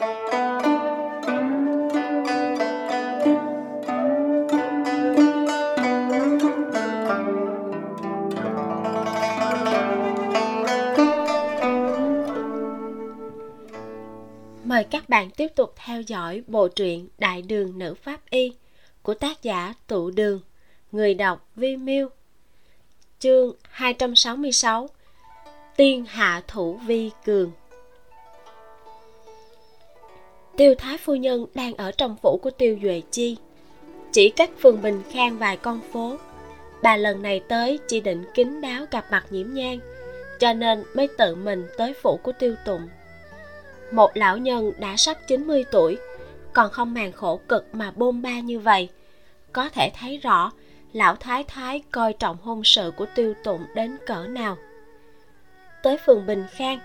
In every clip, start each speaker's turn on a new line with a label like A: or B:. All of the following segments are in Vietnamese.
A: Mời các bạn tiếp tục theo dõi bộ truyện Đại đường nữ pháp y của tác giả Tụ Đường, người đọc Vi Miu. Chương 266 Tiên hạ thủ vi cường Tiêu Thái Phu Nhân đang ở trong phủ của Tiêu Duệ Chi. Chỉ cách phường Bình Khang vài con phố. Bà lần này tới chỉ định kính đáo gặp mặt nhiễm nhang Cho nên mới tự mình tới phủ của Tiêu Tụng một lão nhân đã sắp 90 tuổi, còn không màng khổ cực mà bôn ba như vậy. Có thể thấy rõ, lão thái thái coi trọng hôn sự của tiêu tụng đến cỡ nào. Tới phường bình khang,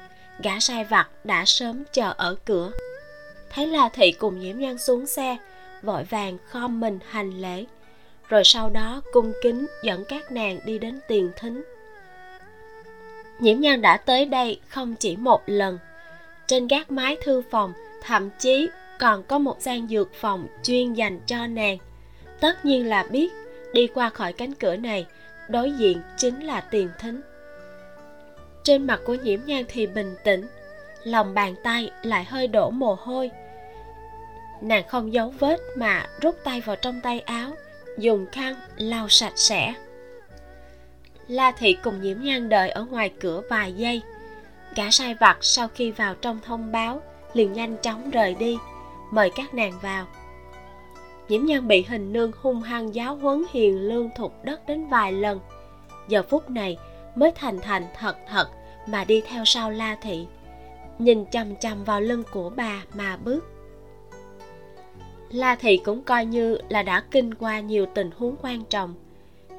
A: gã sai vặt đã sớm chờ ở cửa thấy là thị cùng nhiễm nhan xuống xe, vội vàng khom mình hành lễ. Rồi sau đó cung kính dẫn các nàng đi đến tiền thính. Nhiễm nhan đã tới đây không chỉ một lần. Trên gác mái thư phòng, thậm chí còn có một gian dược phòng chuyên dành cho nàng. Tất nhiên là biết, đi qua khỏi cánh cửa này, đối diện chính là tiền thính. Trên mặt của nhiễm nhan thì bình tĩnh, lòng bàn tay lại hơi đổ mồ hôi nàng không giấu vết mà rút tay vào trong tay áo, dùng khăn lau sạch sẽ. La thị cùng nhiễm nhan đợi ở ngoài cửa vài giây. Cả sai vặt sau khi vào trong thông báo liền nhanh chóng rời đi, mời các nàng vào. Nhiễm nhân bị hình nương hung hăng giáo huấn hiền lương thục đất đến vài lần. Giờ phút này mới thành thành thật thật mà đi theo sau la thị, nhìn chằm chằm vào lưng của bà mà bước la thị cũng coi như là đã kinh qua nhiều tình huống quan trọng.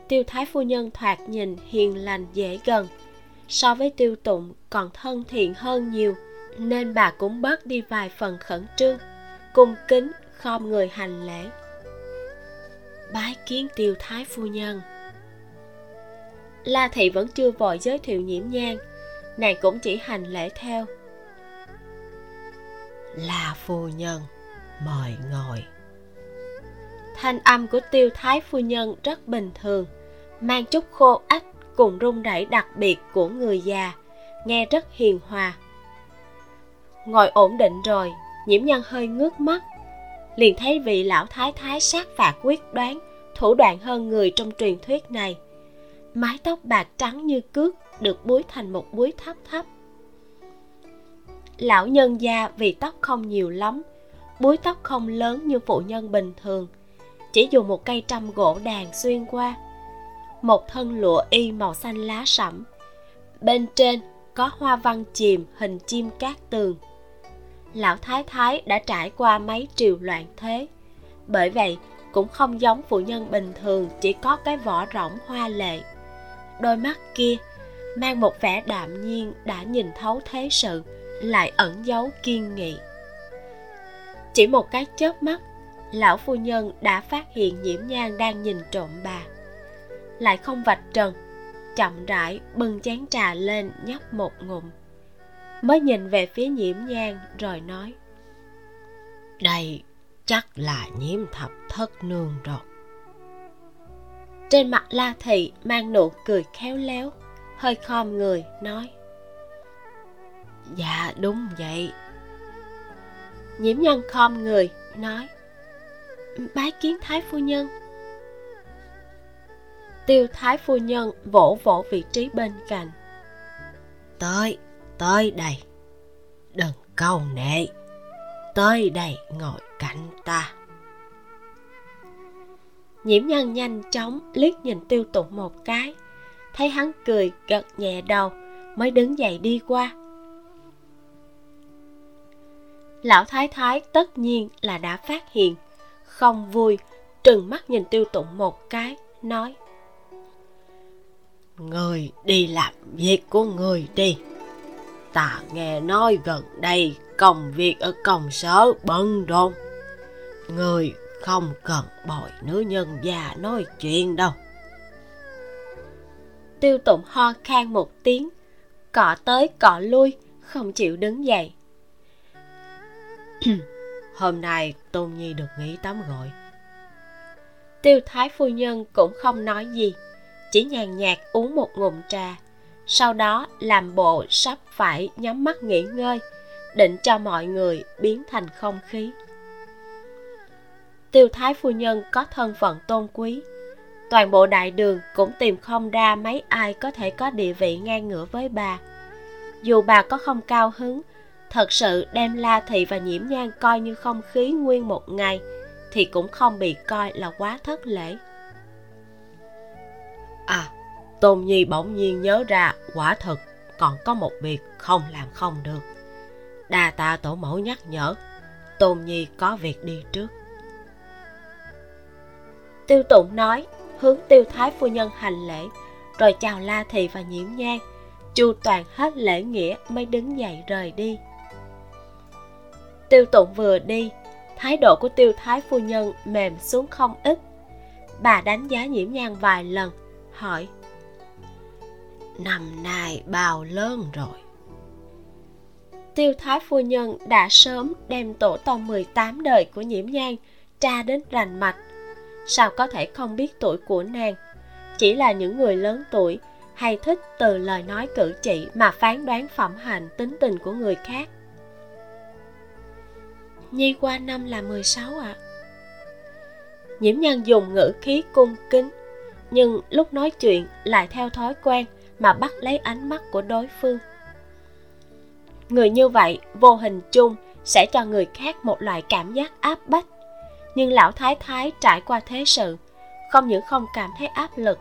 A: Tiêu thái phu nhân thoạt nhìn hiền lành dễ gần. So với tiêu tụng còn thân thiện hơn nhiều, nên bà cũng bớt đi vài phần khẩn trương, cung kính khom người hành lễ. Bái kiến tiêu thái phu nhân. La thị vẫn chưa vội giới thiệu nhiễm nhang nàng cũng chỉ hành lễ theo.
B: Là phu nhân mời ngồi.
A: Thanh âm của tiêu thái phu nhân rất bình thường, mang chút khô ách cùng rung rẩy đặc biệt của người già, nghe rất hiền hòa. Ngồi ổn định rồi, nhiễm nhân hơi ngước mắt, liền thấy vị lão thái thái sát phạt quyết đoán, thủ đoạn hơn người trong truyền thuyết này. Mái tóc bạc trắng như cước, được búi thành một búi thấp thấp. Lão nhân gia vì tóc không nhiều lắm búi tóc không lớn như phụ nhân bình thường. Chỉ dùng một cây trăm gỗ đàn xuyên qua. Một thân lụa y màu xanh lá sẫm. Bên trên có hoa văn chìm, hình chim cát tường. Lão thái thái đã trải qua mấy triều loạn thế. Bởi vậy, cũng không giống phụ nhân bình thường, chỉ có cái vỏ rỗng hoa lệ. Đôi mắt kia mang một vẻ đạm nhiên đã nhìn thấu thế sự, lại ẩn giấu kiên nghị chỉ một cái chớp mắt lão phu nhân đã phát hiện nhiễm nhang đang nhìn trộm bà. Lại không vạch trần chậm rãi bưng chén trà lên nhấp một ngụm. Mới nhìn về phía nhiễm nhang rồi nói
B: đây chắc là nhiễm thập thất nương rồi.
A: Trên mặt la thị mang nụ cười khéo léo hơi khom người nói
B: dạ đúng vậy
A: nhiễm nhân khom người nói bái kiến thái phu nhân. Tiêu thái phu nhân vỗ vỗ vị trí bên cạnh.
B: Tới tới đây đừng câu nệ tới đây ngồi cạnh ta.
A: Nhiễm nhân nhanh chóng liếc nhìn tiêu tụng một cái thấy hắn cười gật nhẹ đầu mới đứng dậy đi qua lão thái thái tất nhiên là đã phát hiện. Không vui trừng mắt nhìn tiêu tụng một cái nói.
B: Người đi làm việc của người đi. Ta nghe nói gần đây công việc ở công sở bận rộn. Người không cần bồi nữ nhân già nói chuyện đâu.
A: Tiêu tụng ho khan một tiếng. Cọ tới cọ lui không chịu đứng dậy
B: Hôm nay Tôn Nhi được nghỉ tắm gội
A: Tiêu thái phu nhân cũng không nói gì, Chỉ nhàn nhạt uống một ngụm trà, Sau đó làm bộ sắp phải nhắm mắt nghỉ ngơi, Định cho mọi người biến thành không khí. Tiêu thái phu nhân có thân phận tôn quý, Toàn bộ đại đường cũng tìm không ra mấy ai có thể có địa vị ngang ngửa với bà. Dù bà có không cao hứng thật sự đem la thị và nhiễm nhan coi như không khí nguyên một ngày, thì cũng không bị coi là quá thất lễ.
B: À tôn nhi bỗng nhiên nhớ ra, quả thật còn có một việc không làm không được. Đa tạ tổ mẫu nhắc nhở, tôn nhi có việc đi trước.
A: Tiêu tụng nói, hướng tiêu thái phu nhân hành lễ, rồi chào la thị và nhiễm nhan. Chu toàn hết lễ nghĩa mới đứng dậy rời đi tiêu tụng vừa đi, thái độ của tiêu thái phu nhân mềm xuống không ít. Bà đánh giá nhiễm nhan vài lần, hỏi,
B: năm nay bao lớn rồi?
A: Tiêu thái phu nhân đã sớm đem tổ tông 18 đời của nhiễm nhan tra đến rành mạch. Sao có thể không biết tuổi của nàng? Chỉ là những người lớn tuổi, hay thích từ lời nói cử chỉ mà phán đoán phẩm hạnh tính tình của người khác. Nhi qua năm là 16 ạ. À. Nhiễm nhân dùng ngữ khí cung kính, nhưng lúc nói chuyện lại theo thói quen mà bắt lấy ánh mắt của đối phương. Người như vậy vô hình chung sẽ cho người khác một loại cảm giác áp bách. Nhưng lão thái thái trải qua thế sự, không những không cảm thấy áp lực,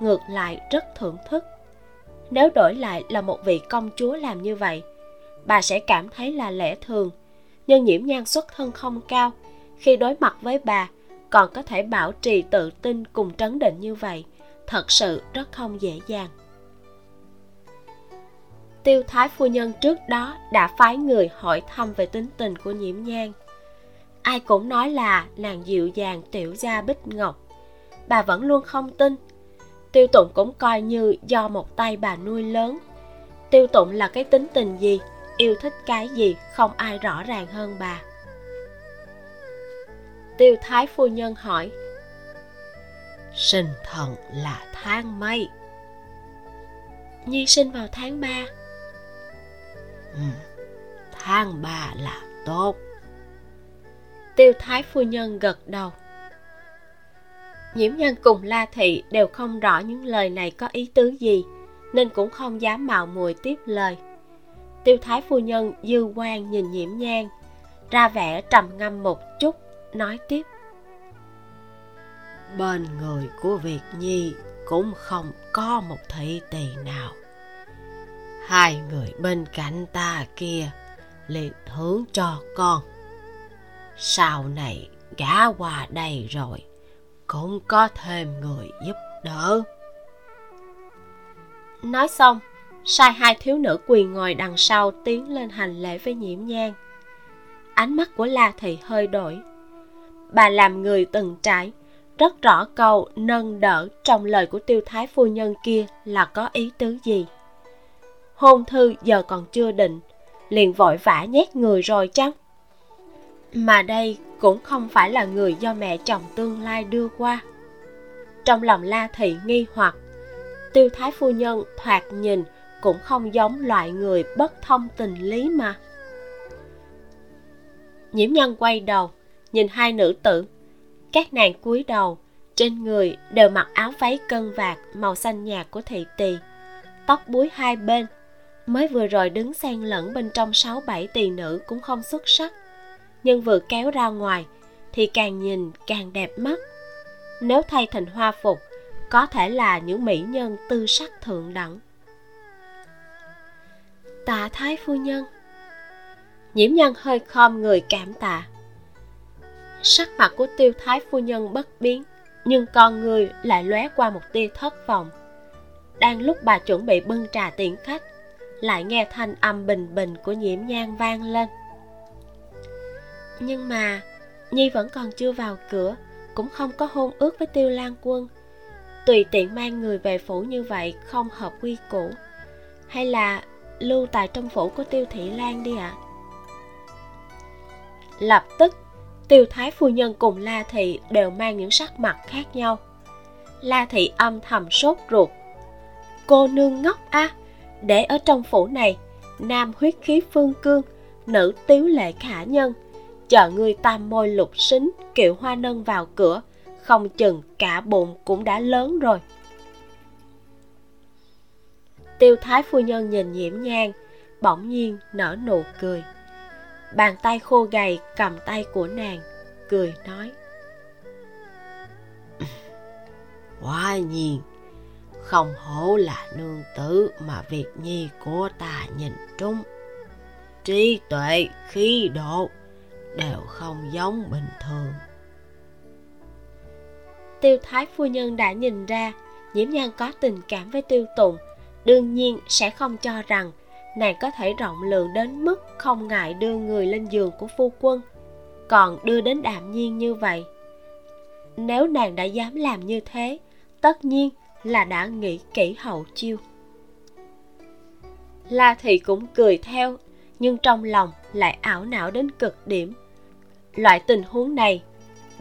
A: ngược lại rất thưởng thức. Nếu đổi lại là một vị công chúa làm như vậy, bà sẽ cảm thấy là lẽ thường nhưng nhiễm nhan xuất thân không cao. Khi đối mặt với bà, còn có thể bảo trì tự tin cùng trấn định như vậy. Thật sự rất không dễ dàng. Tiêu thái phu nhân trước đó đã phái người hỏi thăm về tính tình của nhiễm nhan. Ai cũng nói là nàng dịu dàng, tiểu gia bích ngọc. Bà vẫn luôn không tin. Tiêu tụng cũng coi như do một tay bà nuôi lớn. Tiêu tụng là cái tính tình gì? Yêu thích cái gì không ai rõ ràng hơn bà. Tiêu thái phu nhân hỏi
B: sinh thần là tháng mấy
A: nhi sinh vào tháng ba.
B: Ừ, tháng ba là tốt.
A: Tiêu thái phu nhân gật đầu. Nhiễm nhân cùng la thị đều không rõ những lời này có ý tứ gì nên cũng không dám mạo muội tiếp lời tiêu thái phu nhân dư quan nhìn nhiễm nhang ra vẻ trầm ngâm một chút nói tiếp.
B: Bên người của việt nhi cũng không có một thị tỳ nào. Hai người bên cạnh ta kia liền hướng cho con. Sau này gả qua đây rồi cũng có thêm người giúp đỡ.
A: Nói xong sai hai thiếu nữ quỳ ngồi đằng sau tiến lên hành lễ với nhiễm nhang ánh mắt của la thị hơi đổi. Bà làm người từng trải, rất rõ câu nâng đỡ trong lời của tiêu thái phu nhân kia là có ý tứ gì. Hôn thư giờ còn chưa định, liền vội vã nhét người rồi chăng? Mà đây cũng không phải là người do mẹ chồng tương lai đưa qua. Trong lòng la thị nghi hoặc, tiêu thái phu nhân thoạt nhìn cũng không giống loại người bất thông tình lý mà. Nhiễm nhân quay đầu, nhìn hai nữ tử. Các nàng cúi đầu, trên người đều mặc áo váy cân vạt màu xanh nhạt của thị tỳ, tóc búi hai bên. Mới vừa rồi đứng xen lẫn bên trong sáu bảy tỳ nữ cũng không xuất sắc, nhưng vừa kéo ra ngoài thì càng nhìn càng đẹp mắt. Nếu thay thành hoa phục, có thể là những mỹ nhân tư sắc thượng đẳng tạ thái phu nhân. Nhiễm nhân hơi khom người cảm tạ. Sắc mặt của tiêu thái phu nhân bất biến, nhưng con người lại lóe qua một tia thất vọng. Đang lúc bà chuẩn bị bưng trà tiễn khách, lại nghe thanh âm bình bình của nhiễm nhan vang lên. Nhưng mà, nhi vẫn còn chưa vào cửa, cũng không có hôn ước với tiêu lan quân. Tùy tiện mang người về phủ như vậy không hợp quy củ. Hay là lưu tại trong phủ của tiêu thị lan đi ạ. À? lập tức, tiêu thái phu nhân cùng la thị đều mang những sắc mặt khác nhau. La thị âm thầm sốt ruột. Cô nương ngốc a, để ở trong phủ này, nam huyết khí phương cương, nữ tiếu lệ khả nhân, chờ người tam môi lục xính kiệu hoa nâng vào cửa, không chừng cả bụng cũng đã lớn rồi tiêu thái phu nhân nhìn nhiễm nhang bỗng nhiên nở nụ cười. Bàn tay khô gầy cầm tay của nàng cười nói.
B: Quả nhiên Không hổ là nương tử Mà việc nhi của ta nhìn trúng. Trí tuệ, khí độ Đều không giống bình thường.
A: Tiêu thái phu nhân đã nhìn ra Nhiễm nhan có tình cảm với tiêu tùng Đương nhiên sẽ không cho rằng Nàng có thể rộng lượng đến mức Không ngại đưa người lên giường của phu quân, Còn đưa đến đạm nhiên như vậy. Nếu nàng đã dám làm như thế, tất nhiên là đã nghĩ kỹ hậu chiêu. La thị cũng cười theo, nhưng trong lòng lại ảo não đến cực điểm. Loại tình huống này,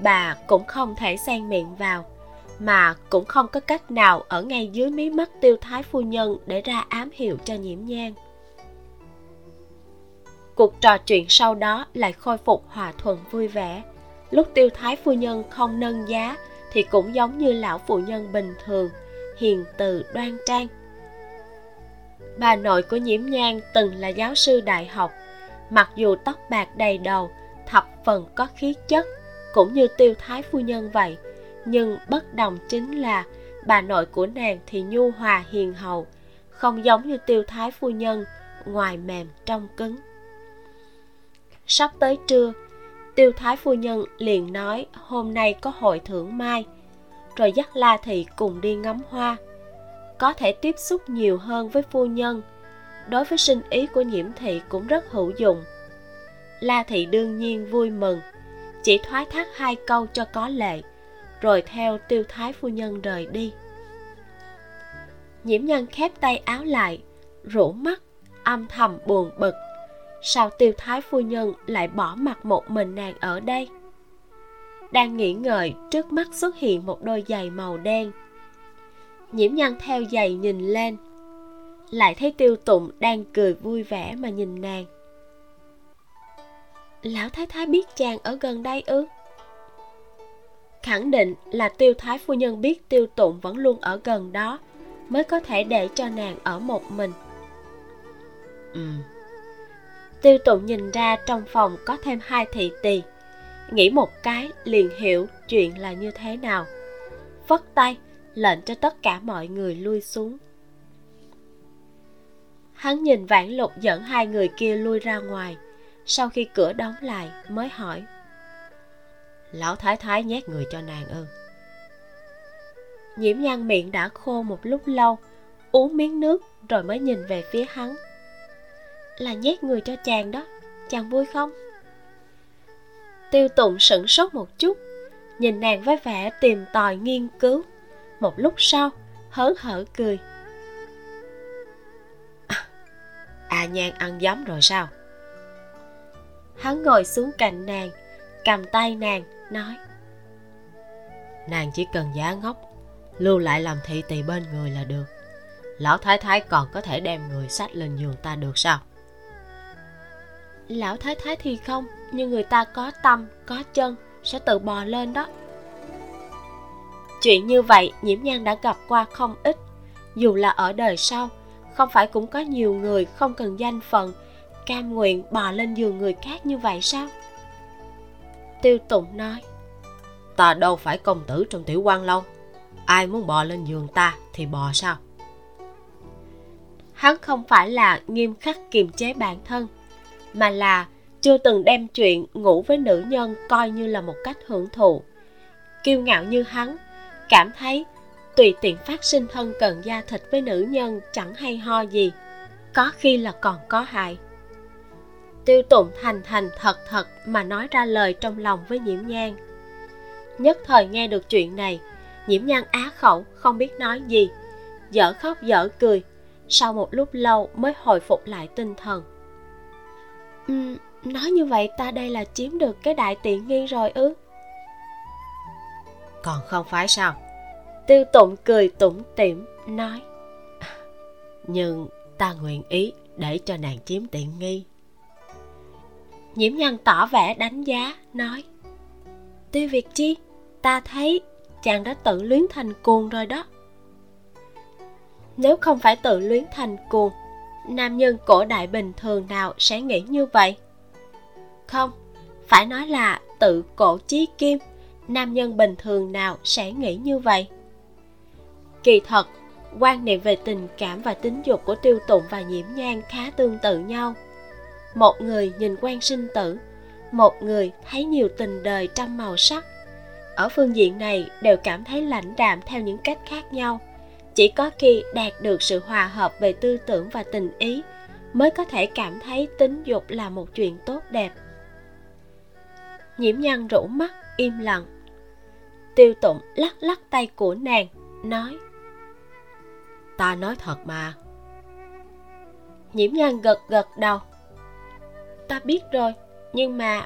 A: bà cũng không thể xen miệng vào mà cũng không có cách nào ở ngay dưới mí mắt tiêu thái phu nhân để ra ám hiệu cho nhiễm nhang. Cuộc trò chuyện sau đó lại khôi phục hòa thuận vui vẻ. Lúc tiêu thái phu nhân không nâng giá thì cũng giống như lão phụ nhân bình thường, hiền từ đoan trang. Bà nội của nhiễm nhang từng là giáo sư đại học. Mặc dù tóc bạc đầy đầu, thập phần có khí chất, cũng như tiêu thái phu nhân vậy nhưng bất đồng chính là bà nội của nàng thì nhu hòa hiền hậu, không giống như tiêu thái phu nhân ngoài mềm trong cứng. Sắp tới trưa, tiêu thái phu nhân liền nói hôm nay có hội thưởng mai, rồi dắt la thị cùng đi ngắm hoa. Có thể tiếp xúc nhiều hơn với phu nhân, đối với sinh ý của nhiễm thị cũng rất hữu dụng. La thị đương nhiên vui mừng, chỉ thoái thác hai câu cho có lệ rồi theo tiêu thái phu nhân rời đi. Nhiễm nhân khép tay áo lại rũ mắt, âm thầm buồn bực. Sao tiêu thái phu nhân lại bỏ mặt một mình nàng ở đây? Đang nghĩ ngợi, trước mắt xuất hiện một đôi giày màu đen. Nhiễm nhân theo giày nhìn lên, lại thấy tiêu tụng đang cười vui vẻ mà nhìn nàng. Lão thái thái biết chàng ở gần đây ư? Khẳng định là tiêu thái phu nhân biết tiêu tụng vẫn luôn ở gần đó mới có thể để cho nàng ở một mình.
B: Ừ.
A: Tiêu tụng nhìn ra trong phòng có thêm hai thị tỳ. Nghĩ một cái liền hiểu chuyện là như thế nào. Phất tay lệnh cho tất cả mọi người lui xuống. Hắn nhìn vãn lục dẫn hai người kia lui ra ngoài sau khi cửa đóng lại mới hỏi lão thái thái nhét người cho nàng ư. Nhiễm nhan miệng đã khô một lúc lâu uống miếng nước rồi mới nhìn về phía hắn. Là nhét người cho chàng đó chàng vui không? Tiêu tụng sửng sốt một chút nhìn nàng với vẻ tìm tòi nghiên cứu. Một lúc sau hớn hở cười.
B: À, à nhan ăn giấm rồi sao?
A: Hắn ngồi xuống cạnh nàng cầm tay nàng nói.
B: Nàng chỉ cần giá ngốc lưu lại làm thị tỳ bên người là được. Lão thái thái còn có thể đem người sách lên giường ta được sao?
A: Lão thái thái thì không nhưng người ta có tâm có chân sẽ tự bò lên đó. Chuyện như vậy nhiễm nhan đã gặp qua không ít. Dù là ở đời sau không phải cũng có nhiều người không cần danh phận cam nguyện bò lên giường người khác như vậy sao tiêu tụng nói.
B: Ta đâu phải công tử trong tiểu quan lâu. Ai muốn bò lên giường ta thì bò sao?
A: Hắn không phải là nghiêm khắc kiềm chế bản thân mà là chưa từng đem chuyện ngủ với nữ nhân coi như là một cách hưởng thụ. Kiêu ngạo như hắn cảm thấy tùy tiện phát sinh thân cần da thịt với nữ nhân chẳng hay ho gì có khi là còn có hại tiêu tụng thành thành thật thật mà nói ra lời trong lòng với nhiễm nhan. Nhất thời nghe được chuyện này nhiễm nhan á khẩu không biết nói gì dở khóc dở cười sau một lúc lâu mới hồi phục lại tinh thần. Nói như vậy ta đây là chiếm được cái đại tiện nghi rồi ư?
B: Còn không phải sao?
A: Tiêu tụng cười tủm tỉm nói.
B: Nhưng ta nguyện ý để cho nàng chiếm tiện nghi
A: nhiễm nhân tỏ vẻ đánh giá, nói tiêu việt chi, ta thấy chàng đã tự luyến thành cuồng rồi đó. Nếu không phải tự luyến thành cuồng, nam nhân cổ đại bình thường nào sẽ nghĩ như vậy? Không, phải nói là tự cổ chí kim, nam nhân bình thường nào sẽ nghĩ như vậy? Kỳ thật, quan niệm về tình cảm và tính dục của tiêu tụng và nhiễm nhang khá tương tự nhau một người nhìn quan sinh tử một người thấy nhiều tình đời trăm màu sắc. Ở phương diện này đều cảm thấy lãnh đạm theo những cách khác nhau. Chỉ có khi đạt được sự hòa hợp về tư tưởng và tình ý mới có thể cảm thấy tính dục là một chuyện tốt đẹp. Nhiễm nhân rũ mắt im lặng. Tiêu tụng lắc lắc tay của nàng nói
B: ta nói thật mà.
A: Nhiễm nhân gật gật đầu ta biết rồi. Nhưng mà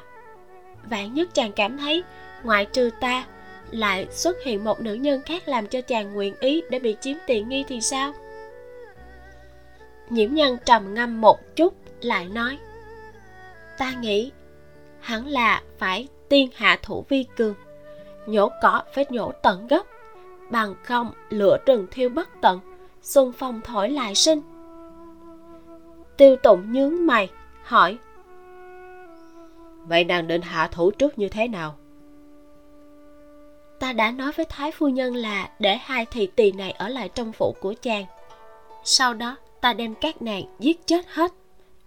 A: vạn nhất chàng cảm thấy ngoại trừ ta lại xuất hiện một nữ nhân khác làm cho chàng nguyện ý để bị chiếm tiện nghi thì sao? Nhiễm nhân trầm ngâm một chút, lại nói, ta nghĩ hẳn là phải tiên hạ thủ vi cường, nhổ cỏ phải nhổ tận gốc, bằng không lửa rừng thiêu bất tận xuân phong thổi lại sinh. Tiêu tụng nhướng mày, hỏi
B: vậy nàng định hạ thủ trước như thế nào?
A: Ta đã nói với thái phu nhân là để hai thị tỳ này ở lại trong phủ của chàng. Sau đó, ta đem các nàng giết chết hết.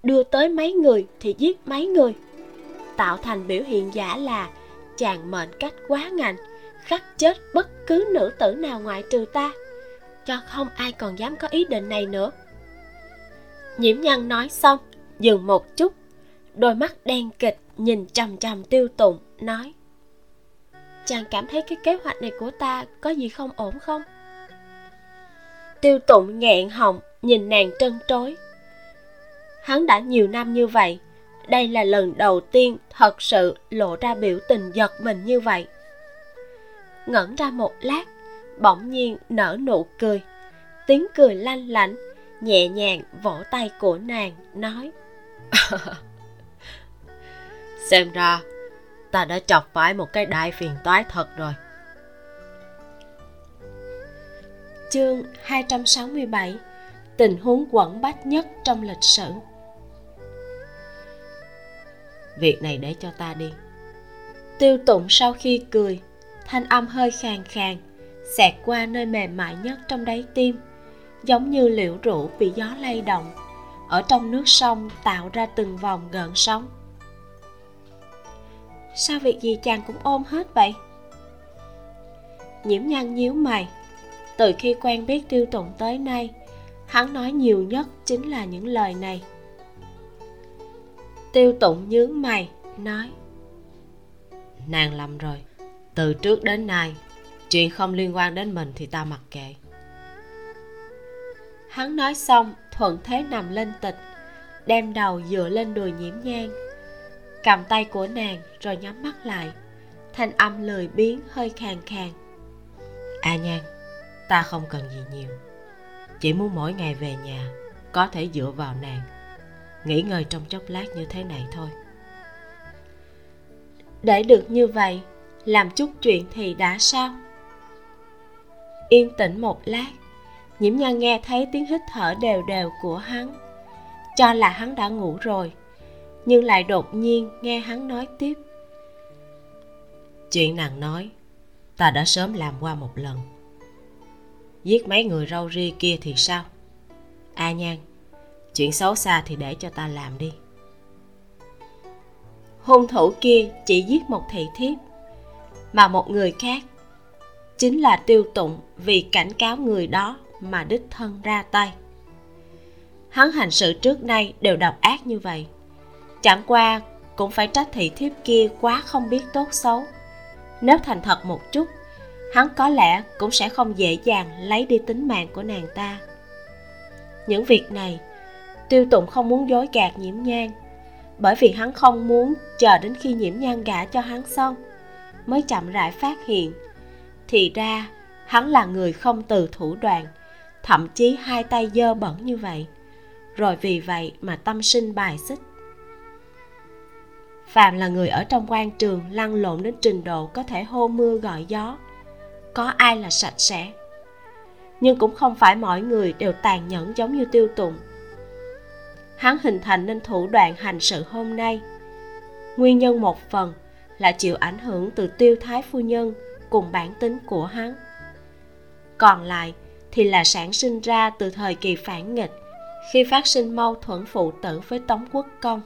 A: Đưa tới mấy người thì giết mấy người. Tạo thành biểu hiện giả là chàng mệnh cách quá ngành khắc chết bất cứ nữ tử nào ngoại trừ ta. Cho không ai còn dám có ý định này nữa. Nhiễm nhân nói xong, dừng một chút, đôi mắt đen kịch nhìn chằm chằm tiêu tụng, nói, chàng cảm thấy cái kế hoạch này của ta có gì không ổn không? Tiêu tụng nghẹn họng, nhìn nàng trân trối. Hắn đã nhiều năm như vậy, đây là lần đầu tiên thật sự lộ ra biểu tình giật mình như vậy. Ngẩn ra một lát, bỗng nhiên nở nụ cười, tiếng cười lanh lảnh, nhẹ nhàng vỗ tay của nàng, nói
B: xem ra ta đã chọc phải một cái đại phiền toái thật rồi.
A: Chương 267 tình huống quẩn bách nhất trong lịch sử.
B: Việc này để cho ta đi.
A: Tiêu tụng sau khi cười thanh âm hơi khàn khàn xẹt qua nơi mềm mại nhất trong đáy tim giống như liễu rũ bị gió lay động ở trong nước sông tạo ra từng vòng gợn sóng sao việc gì chàng cũng ôm hết vậy? Nhiễm nhân nhíu mày. Từ khi quen biết tiêu tụng tới nay hắn nói nhiều nhất chính là những lời này. Tiêu tụng nhướng mày nói
B: nàng lầm rồi. Từ trước đến nay chuyện không liên quan đến mình thì ta mặc kệ.
A: Hắn nói xong thuận thế nằm lên tịch đem đầu dựa lên đùi nhiễm nhang cầm tay của nàng rồi nhắm mắt lại. Thanh âm lười biếng hơi khàn khàn.
B: A à nhan ta không cần gì nhiều. Chỉ muốn mỗi ngày về nhà có thể dựa vào nàng. Nghỉ ngơi trong chốc lát như thế này thôi.
A: Để được như vậy làm chút chuyện thì đã sao? Yên tĩnh một lát nhiễm nhan nghe thấy tiếng hít thở đều đều của hắn. Cho là hắn đã ngủ rồi nhưng lại đột nhiên nghe hắn nói tiếp.
B: Chuyện nàng nói ta đã sớm làm qua một lần. Giết mấy người râu ria kia thì sao? A nhan chuyện xấu xa thì để cho ta làm đi.
A: Hung thủ kia chỉ giết một thị thiếp mà một người khác chính là tiêu tụng vì cảnh cáo người đó mà đích thân ra tay. Hắn hành sự trước nay đều độc ác như vậy chẳng qua, cũng phải trách thị thiếp kia quá không biết tốt xấu. Nếu thành thật một chút, hắn có lẽ cũng sẽ không dễ dàng lấy đi tính mạng của nàng ta. Những việc này, tiêu tụng không muốn dối gạt nhiễm nhang bởi vì hắn không muốn chờ đến khi nhiễm nhan gả cho hắn xong mới chậm rãi phát hiện. Thì ra, hắn là người không từ thủ đoạn, thậm chí hai tay dơ bẩn như vậy. Rồi vì vậy mà tâm sinh bài xích phàm là người ở trong quan trường, lăn lộn đến trình độ có thể hô mưa gọi gió. Có ai là sạch sẽ? Nhưng cũng không phải mọi người đều tàn nhẫn giống như tiêu tụng hắn hình thành nên thủ đoạn hành sự hôm nay. Nguyên nhân một phần là chịu ảnh hưởng từ tiêu thái phu nhân cùng bản tính của hắn. Còn lại thì là sản sinh ra từ thời kỳ phản nghịch, khi phát sinh mâu thuẫn phụ tử với tống quốc công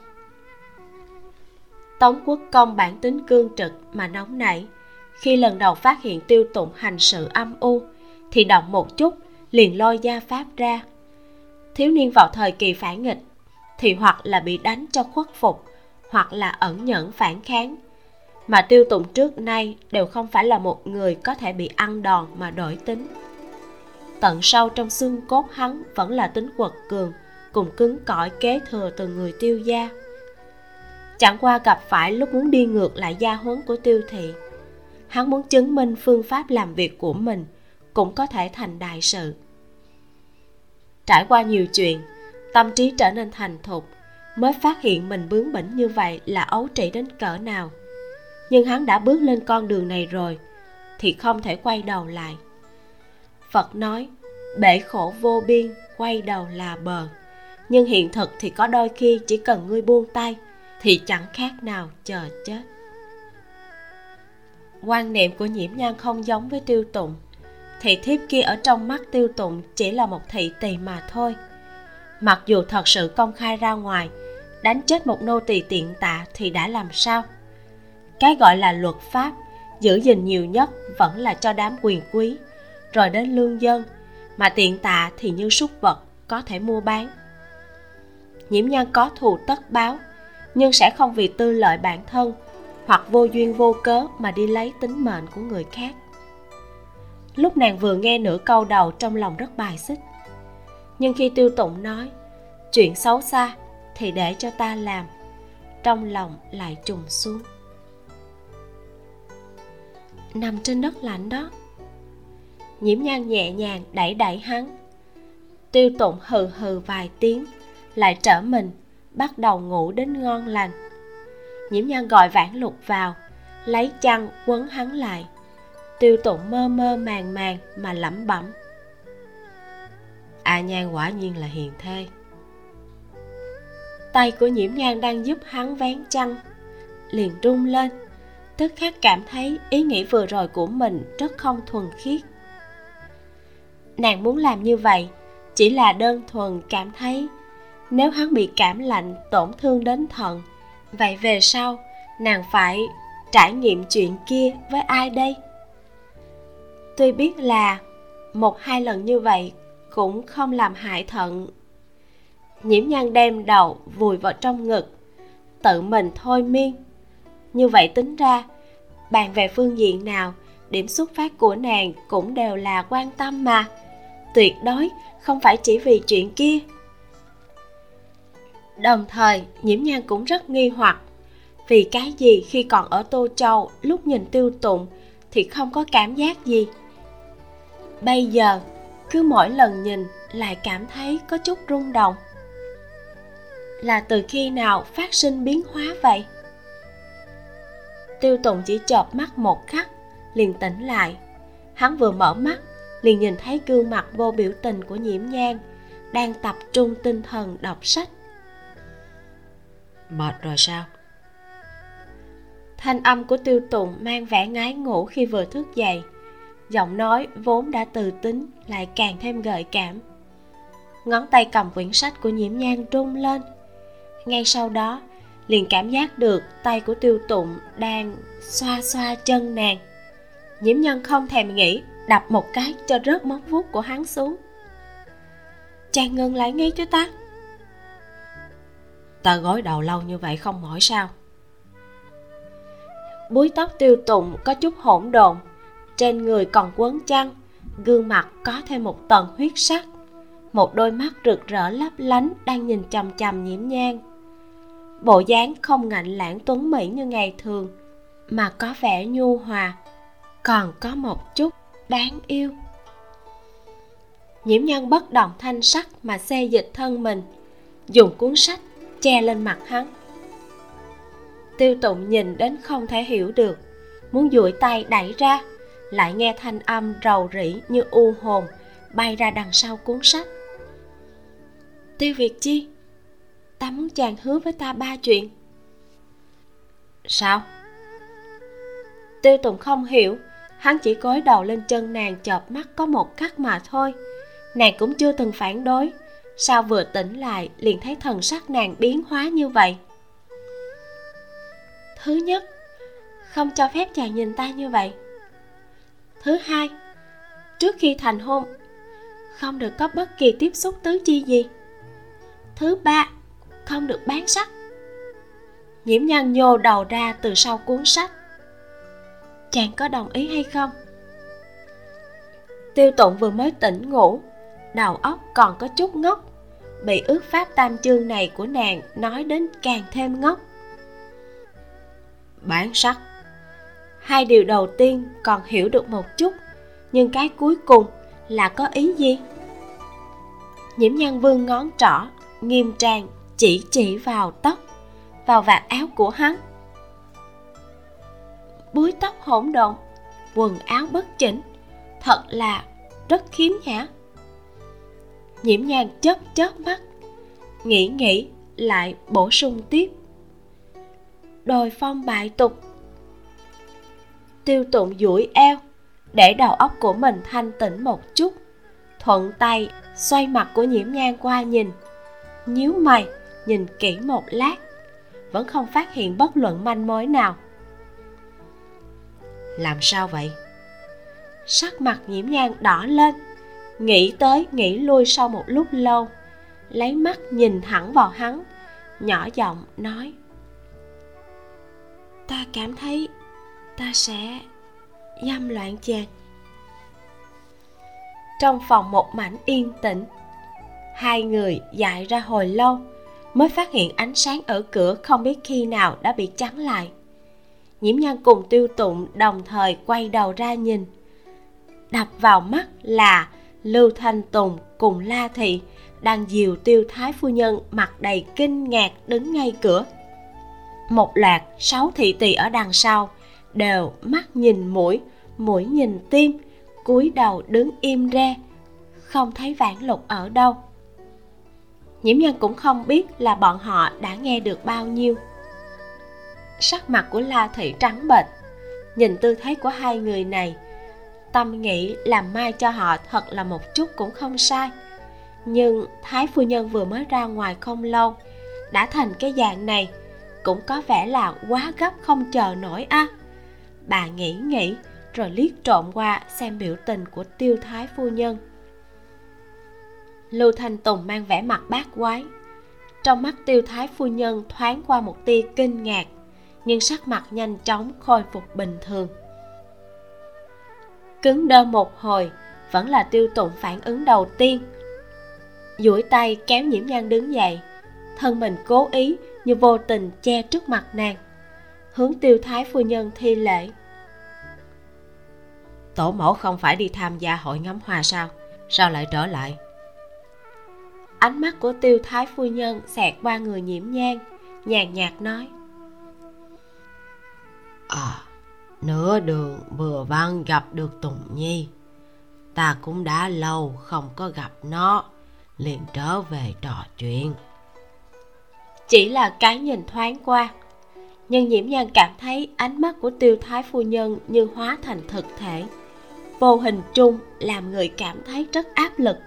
A: tống quốc công bản tính cương trực mà nóng nảy. Khi lần đầu phát hiện tiêu tụng hành sự âm u, thì động một chút, liền lôi gia pháp ra. Thiếu niên vào thời kỳ phản nghịch, thì hoặc là bị đánh cho khuất phục, hoặc là ẩn nhẫn phản kháng. Mà tiêu tụng trước nay đều không phải là một người có thể bị ăn đòn mà đổi tính. Tận sâu trong xương cốt hắn vẫn là tính quật cường, cùng cứng cỏi kế thừa từ người tiêu gia chẳng qua gặp phải lúc muốn đi ngược lại gia huấn của tiêu thị. Hắn muốn chứng minh phương pháp làm việc của mình cũng có thể thành đại sự. Trải qua nhiều chuyện, tâm trí trở nên thành thục, mới phát hiện mình bướng bỉnh như vậy là ấu trĩ đến cỡ nào. Nhưng hắn đã bước lên con đường này rồi, thì không thể quay đầu lại. Phật nói, bể khổ vô biên, quay đầu là bờ. Nhưng hiện thực thì có đôi khi chỉ cần ngươi buông tay thì chẳng khác nào chờ chết. Quan niệm của nhiễm nhan không giống với tiêu tụng. Thị thiếp kia ở trong mắt tiêu tụng chỉ là một thị tỳ mà thôi. Mặc dù thật sự công khai ra ngoài, đánh chết một nô tỳ tiện tạ thì đã làm sao? Cái gọi là luật pháp, giữ gìn nhiều nhất vẫn là cho đám quyền quý, rồi đến lương dân, mà tiện tạ thì như súc vật, có thể mua bán. Nhiễm nhân có thù tất báo nhưng sẽ không vì tư lợi bản thân hoặc vô duyên vô cớ mà đi lấy tính mệnh của người khác. Lúc nàng vừa nghe nửa câu đầu trong lòng rất bài xích. Nhưng khi tiêu tụng nói, chuyện xấu xa thì để cho ta làm, trong lòng lại trùng xuống. Nằm trên đất lạnh đó, nhiễm nhan nhẹ nhàng đẩy đẩy hắn. Tiêu tụng hừ hừ vài tiếng, lại trở mình bắt đầu ngủ đến ngon lành. Nhiễm nhan gọi vãn lục vào, lấy chăn quấn hắn lại. Tiêu tụng mơ mơ màng màng mà lẩm bẩm. A nhan quả nhiên là hiền thê. Tay của nhiễm nhan đang giúp hắn vén chăn, liền rung lên, tức khắc cảm thấy ý nghĩ vừa rồi của mình rất không thuần khiết. Nàng muốn làm như vậy chỉ là đơn thuần cảm thấy nếu hắn bị cảm lạnh, tổn thương đến thận vậy về sau, nàng phải trải nghiệm chuyện kia với ai đây? Tuy biết là một hai lần như vậy cũng không làm hại thận. Nhiễm nhan đem đầu vùi vào trong ngực, tự mình thôi miên. Như vậy tính ra, bàn về phương diện nào, điểm xuất phát của nàng cũng đều là quan tâm mà. Tuyệt đối không phải chỉ vì chuyện kia đồng thời, nhiễm nhan cũng rất nghi hoặc. Vì cái gì khi còn ở tô châu, lúc nhìn tiêu tụng, thì không có cảm giác gì? Bây giờ, cứ mỗi lần nhìn, lại cảm thấy có chút rung động. Là từ khi nào phát sinh biến hóa vậy? Tiêu tụng chỉ chợp mắt một khắc, liền tỉnh lại. Hắn vừa mở mắt, liền nhìn thấy gương mặt vô biểu tình của nhiễm nhang đang tập trung tinh thần đọc sách
B: mệt rồi sao?
A: Thanh âm của tiêu tùng mang vẻ ngái ngủ khi vừa thức dậy. Giọng nói vốn đã từ tính, lại càng thêm gợi cảm. Ngón tay cầm quyển sách của nhiễm Nhan rung lên. Ngay sau đó, liền cảm giác được tay của tiêu tụng đang xoa xoa chân nàng. Nhiễm nhân không thèm nghĩ, đập một cái cho rớt móng vuốt của hắn xuống. Chàng ngừng lại ngay cho ta
B: ta gối đầu lâu như vậy không mỏi sao?
A: Búi tóc tiêu tụng có chút hỗn độn, trên người còn quấn chăn, gương mặt có thêm một tầng huyết sắc. Một đôi mắt rực rỡ lấp lánh đang nhìn chằm chằm nhiễm nhang. Bộ dáng không ngạnh lãng tuấn mỹ như ngày thường, mà có vẻ nhu hòa, còn có một chút đáng yêu. Nhiễm nhân bất động thanh sắc mà xê dịch thân mình, dùng cuốn sách che lên mặt hắn. Tiêu tụng nhìn đến không thể hiểu được, muốn duỗi tay đẩy ra, lại nghe thanh âm rầu rĩ như u hồn bay ra đằng sau cuốn sách. Tiêu việt chi, ta muốn chàng hứa với ta ba chuyện.
B: Sao?
A: Tiêu tụng không hiểu, hắn chỉ cúi đầu lên chân nàng chợp mắt có một khắc mà thôi. Nàng cũng chưa từng phản đối sao vừa tỉnh lại liền thấy thần sắc nàng biến hóa như vậy? Thứ nhất, không cho phép chàng nhìn ta như vậy. Thứ hai, trước khi thành hôn, không được có bất kỳ tiếp xúc tứ chi gì. Thứ ba, không được bán sắc. Nhiễm nhân nhô đầu ra từ sau cuốn sách. Chàng có đồng ý hay không? Tiêu tụng vừa mới tỉnh ngủ đầu óc còn có chút ngốc. Bị ước pháp tam chương này của nàng nói đến càng thêm ngốc.
B: Bán sắc.
A: Hai điều đầu tiên còn hiểu được một chút, nhưng cái cuối cùng là có ý gì? Nhiễm nhan vương ngón trỏ, nghiêm trang, chỉ chỉ vào tóc, vào vạt áo của hắn. Búi tóc hỗn độn, quần áo bất chỉnh, thật là rất khiếm nhã nhiễm nhàn chớp chớp mắt. Nghĩ nghĩ, lại bổ sung tiếp. Đồi phong bại tục. Tiêu tụng duỗi eo, để đầu óc của mình thanh tĩnh một chút. Thuận tay xoay mặt của nhiễm nhan qua nhìn. Nhíu mày, nhìn kỹ một lát. Vẫn không phát hiện bất luận manh mối nào.
B: Làm sao vậy?
A: Sắc mặt nhiễm nhan đỏ lên nghĩ tới, nghĩ lui sau một lúc lâu, lấy mắt nhìn thẳng vào hắn, nhỏ giọng nói, ta cảm thấy ta sẽ dâm loạn chàng. Trong phòng một mảnh yên tĩnh, hai người dại ra hồi lâu mới phát hiện ánh sáng ở cửa không biết khi nào đã bị chắn lại. Nhiễm nhan cùng tiêu tụng đồng thời quay đầu ra nhìn, đập vào mắt là lưu thanh tùng cùng la thị đang dìu tiêu thái phu nhân mặt đầy kinh ngạc đứng ngay cửa. Một loạt sáu thị tỳ ở đằng sau đều mắt nhìn mũi mũi nhìn tim, cúi đầu đứng im re, không thấy vãn lục ở đâu. Nhiễm nhân cũng không biết là bọn họ đã nghe được bao nhiêu. Sắc mặt của la thị trắng bệch, nhìn tư thế của hai người này tâm nghĩ làm mai cho họ thật là một chút cũng không sai. Nhưng thái phu nhân vừa mới ra ngoài không lâu, đã thành cái dạng này, cũng có vẻ là quá gấp không chờ nổi a. À. bà nghĩ nghĩ, rồi liếc trộm qua xem biểu tình của tiêu thái phu nhân. Lưu thanh tùng mang vẻ mặt bát quái. Trong mắt tiêu thái phu nhân thoáng qua một tia kinh ngạc, nhưng sắc mặt nhanh chóng khôi phục bình thường cứng đơ một hồi vẫn là tiêu tụng phản ứng đầu tiên. Duỗi tay kéo nhiễm nhan đứng dậy thân mình cố ý như vô tình che trước mặt nàng hướng tiêu thái phu nhân thi lễ.
B: Tổ mẫu không phải đi tham gia hội ngắm hoa sao? Sao lại trở lại?
A: Ánh mắt của tiêu thái phu nhân xẹt qua người nhiễm nhang nhàn nhạt nói.
B: À nửa đường vừa vặn gặp được tùng nhi. Ta cũng đã lâu không có gặp nó, liền trở về trò chuyện.
A: Chỉ là cái nhìn thoáng qua, nhưng nhiễm nhan cảm thấy ánh mắt của tiêu thái phu nhân như hóa thành thực thể. Vô hình trung làm người cảm thấy rất áp lực.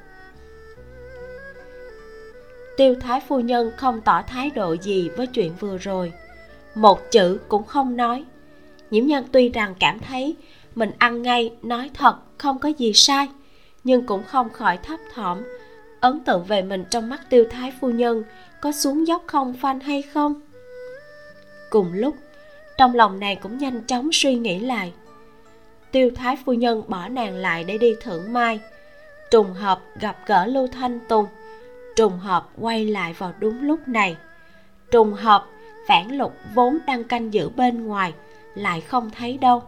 A: Tiêu thái phu nhân không tỏ thái độ gì với chuyện vừa rồi. Một chữ cũng không nói nhiễm nhân tuy rằng cảm thấy mình ăn ngay, nói thật, không có gì sai, nhưng cũng không khỏi thấp thỏm, ấn tượng về mình trong mắt tiêu thái phu nhân có xuống dốc không phanh hay không? Cùng lúc, trong lòng nàng cũng nhanh chóng suy nghĩ lại. Tiêu thái phu nhân bỏ nàng lại để đi thưởng mai. Trùng hợp gặp gỡ lưu thanh tùng, trùng hợp quay lại vào đúng lúc này. Trùng hợp phản lục vốn đang canh giữ bên ngoài lại không thấy đâu.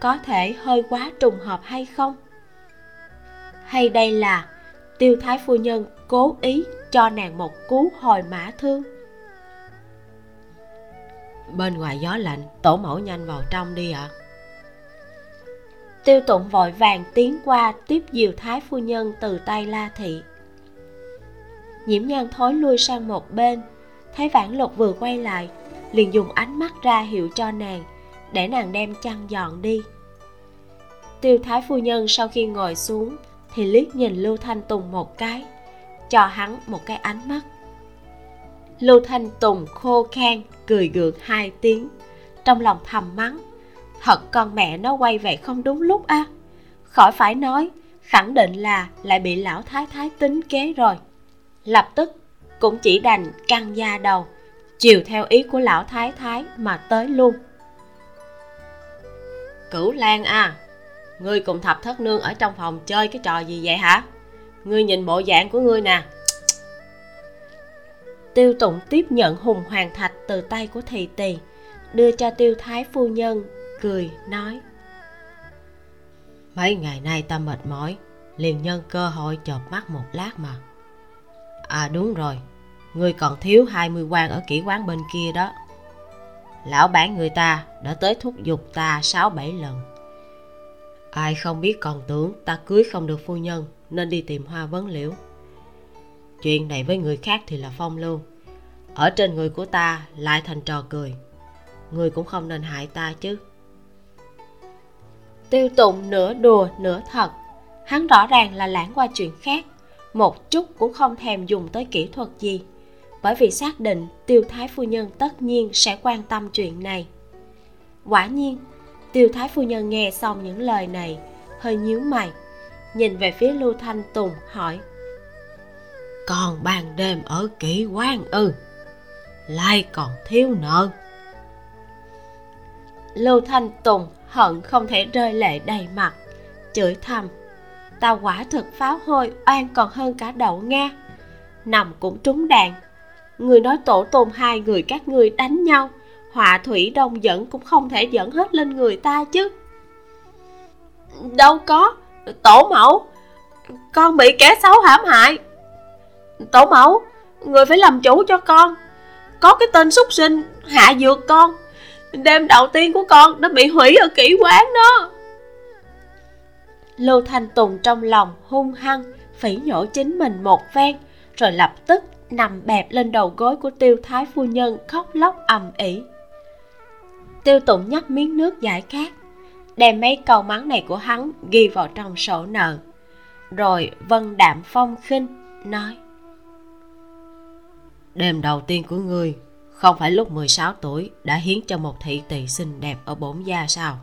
A: Có thể hơi quá trùng hợp hay không? Hay đây là tiêu thái phu nhân cố ý cho nàng một cú hồi mã thương?
B: Bên ngoài gió lạnh tổ mẫu nhanh vào trong đi ạ. À.
A: tiêu tụng vội vàng tiến qua tiếp diều thái phu nhân từ tay la thị. Nhiễm nhan thối lui sang một bên thấy vãn lục vừa quay lại liền dùng ánh mắt ra hiệu cho nàng để nàng đem chăn dọn đi. Tiêu thái phu nhân sau khi ngồi xuống, thì liếc nhìn lưu thanh tùng một cái, cho hắn một cái ánh mắt. Lưu thanh tùng khô khan, cười gượng hai tiếng, trong lòng thầm mắng, thật con mẹ nó quay về không đúng lúc a à. khỏi phải nói, khẳng định là lại bị lão thái thái tính kế rồi. Lập tức, cũng chỉ đành căng da đầu, chiều theo ý của lão thái thái mà tới luôn
B: cửu lan à. Ngươi cùng thập thất nương ở trong phòng chơi cái trò gì vậy hả? Ngươi nhìn bộ dạng của ngươi nè.
A: Tiêu tụng tiếp nhận hùng hoàng thạch từ tay của thị tỳ, đưa cho tiêu thái phu nhân, cười, nói.
B: Mấy ngày nay ta mệt mỏi, liền nhân cơ hội chợp mắt một lát mà. À đúng rồi, ngươi còn thiếu 20 quan ở kỹ quán bên kia đó lão bản người ta đã tới thúc giục ta sáu bảy lần. Ai không biết còn tưởng ta cưới không được phu nhân, nên đi tìm hoa vấn liễu. Chuyện này với người khác thì là phong lưu. Ở trên người của ta lại thành trò cười. Người cũng không nên hại ta chứ.
A: Tiêu tụng nửa đùa nửa thật. Hắn rõ ràng là lãng qua chuyện khác. Một chút cũng không thèm dùng tới kỹ thuật gì bởi vì xác định tiêu thái phu nhân tất nhiên sẽ quan tâm chuyện này. Quả nhiên, tiêu thái phu nhân nghe xong những lời này, hơi nhíu mày, nhìn về phía lưu thanh tùng hỏi,
B: còn ban đêm ở kỹ quan ư? Lại còn thiếu nợ.
A: Lưu thanh tùng hận không thể rơi lệ đầy mặt, chửi thầm, ta quả thực pháo hôi oan còn hơn cả đậu nga, nằm cũng trúng đạn người nói tổ tồn hai người các ngươi đánh nhau họa thủy đông dẫn cũng không thể dẫn hết lên người ta chứ. Đâu có, tổ mẫu, con bị kẻ xấu hãm hại. Tổ mẫu, người phải làm chủ cho con. Có cái tên súc sinh, hạ dược con. Đêm đầu tiên của con đã bị hủy ở kỹ quán đó. Lưu thanh tùng trong lòng hung hăng, phỉ nhổ chính mình một ven rồi lập tức nằm bẹp lên đầu gối của tiêu thái phu nhân, khóc lóc ầm ĩ. Tiêu tụng nhấp miếng nước giải khát, đem mấy câu mắng này của hắn ghi vào trong sổ nợ. Rồi vân đạm phong khinh, nói,
B: đêm đầu tiên của ngươi, không phải lúc 16 tuổi đã hiến cho một thị tỳ xinh đẹp ở bổn gia sao?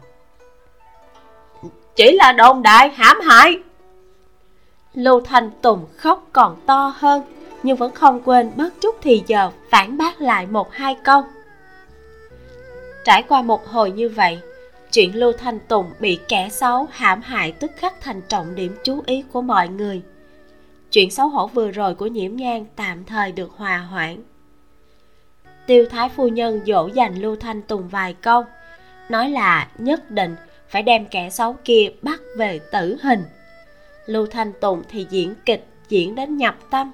A: Chỉ là đồn đại hãm hại. Lưu thanh tùng khóc còn to hơn nhưng vẫn không quên bớt chút thì giờ, phản bác lại một hai câu. Trải qua một hồi như vậy, chuyện lưu thanh tùng bị kẻ xấu hãm hại tức khắc thành trọng điểm chú ý của mọi người. Chuyện xấu hổ vừa rồi của nhiễm nhan tạm thời được hòa hoãn. Tiêu thái phu nhân dỗ dành lưu thanh tùng vài câu, nói là nhất định phải đem kẻ xấu kia bắt về tử hình. Lưu thanh tùng thì diễn kịch diễn đến nhập tâm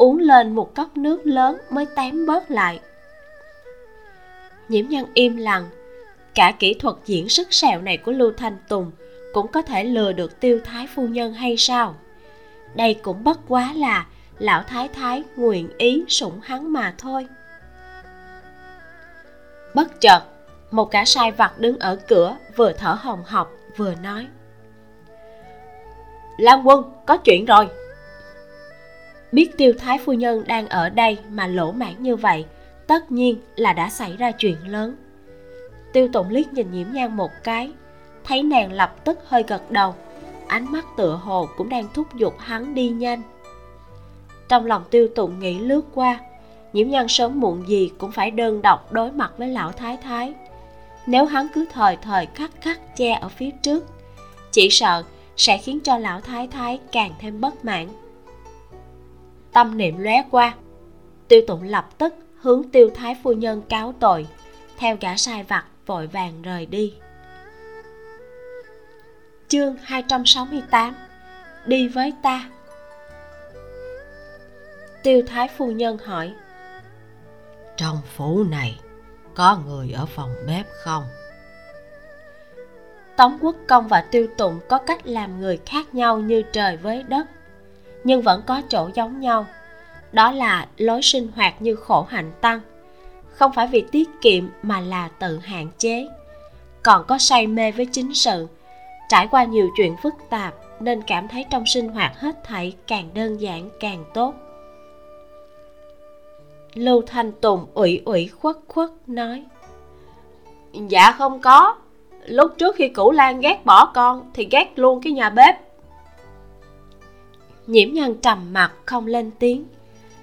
A: uống lên một cốc nước lớn mới tém bớt lại. Nhiễm nhân im lặng, cả kỹ thuật diễn sức sẹo này của lưu thanh tùng cũng có thể lừa được tiêu thái phu nhân hay sao? Đây cũng bất quá là lão thái thái nguyện ý sủng hắn mà thôi. Bất chợt, một cả sai vặt đứng ở cửa vừa thở hồng hộc vừa nói. Lan quân, có chuyện rồi biết tiêu thái phu nhân đang ở đây mà lỗ mãn như vậy, tất nhiên là đã xảy ra chuyện lớn. Tiêu tụng liếc nhìn nhiễm nhan một cái, thấy nàng lập tức hơi gật đầu, ánh mắt tựa hồ cũng đang thúc giục hắn đi nhanh. Trong lòng tiêu tụng nghĩ lướt qua, nhiễm nhan sớm muộn gì cũng phải đơn độc đối mặt với lão thái thái. Nếu hắn cứ thời thời khắc khắc che ở phía trước, chỉ sợ sẽ khiến cho lão thái thái càng thêm bất mãn tâm niệm lóe qua. Tiêu tụng lập tức hướng tiêu thái phu nhân cáo tội theo gã sai vặt vội vàng rời đi. Chương 268 đi với ta. Tiêu thái phu nhân hỏi
B: trong phủ này có người ở phòng bếp không?
A: Tống quốc công và tiêu tụng có cách làm người khác nhau như trời với đất nhưng vẫn có chỗ giống nhau. Đó là lối sinh hoạt như khổ hạnh tăng. Không phải vì tiết kiệm mà là tự hạn chế. Còn có say mê với chính sự. Trải qua nhiều chuyện phức tạp, nên cảm thấy trong sinh hoạt hết thảy càng đơn giản, càng tốt. Lưu thanh tùng ủy ủy khuất khuất, nói dạ không có. Lúc trước khi cửu lan ghét bỏ con thì ghét luôn cái nhà bếp nhiễm nhân trầm mặt không lên tiếng.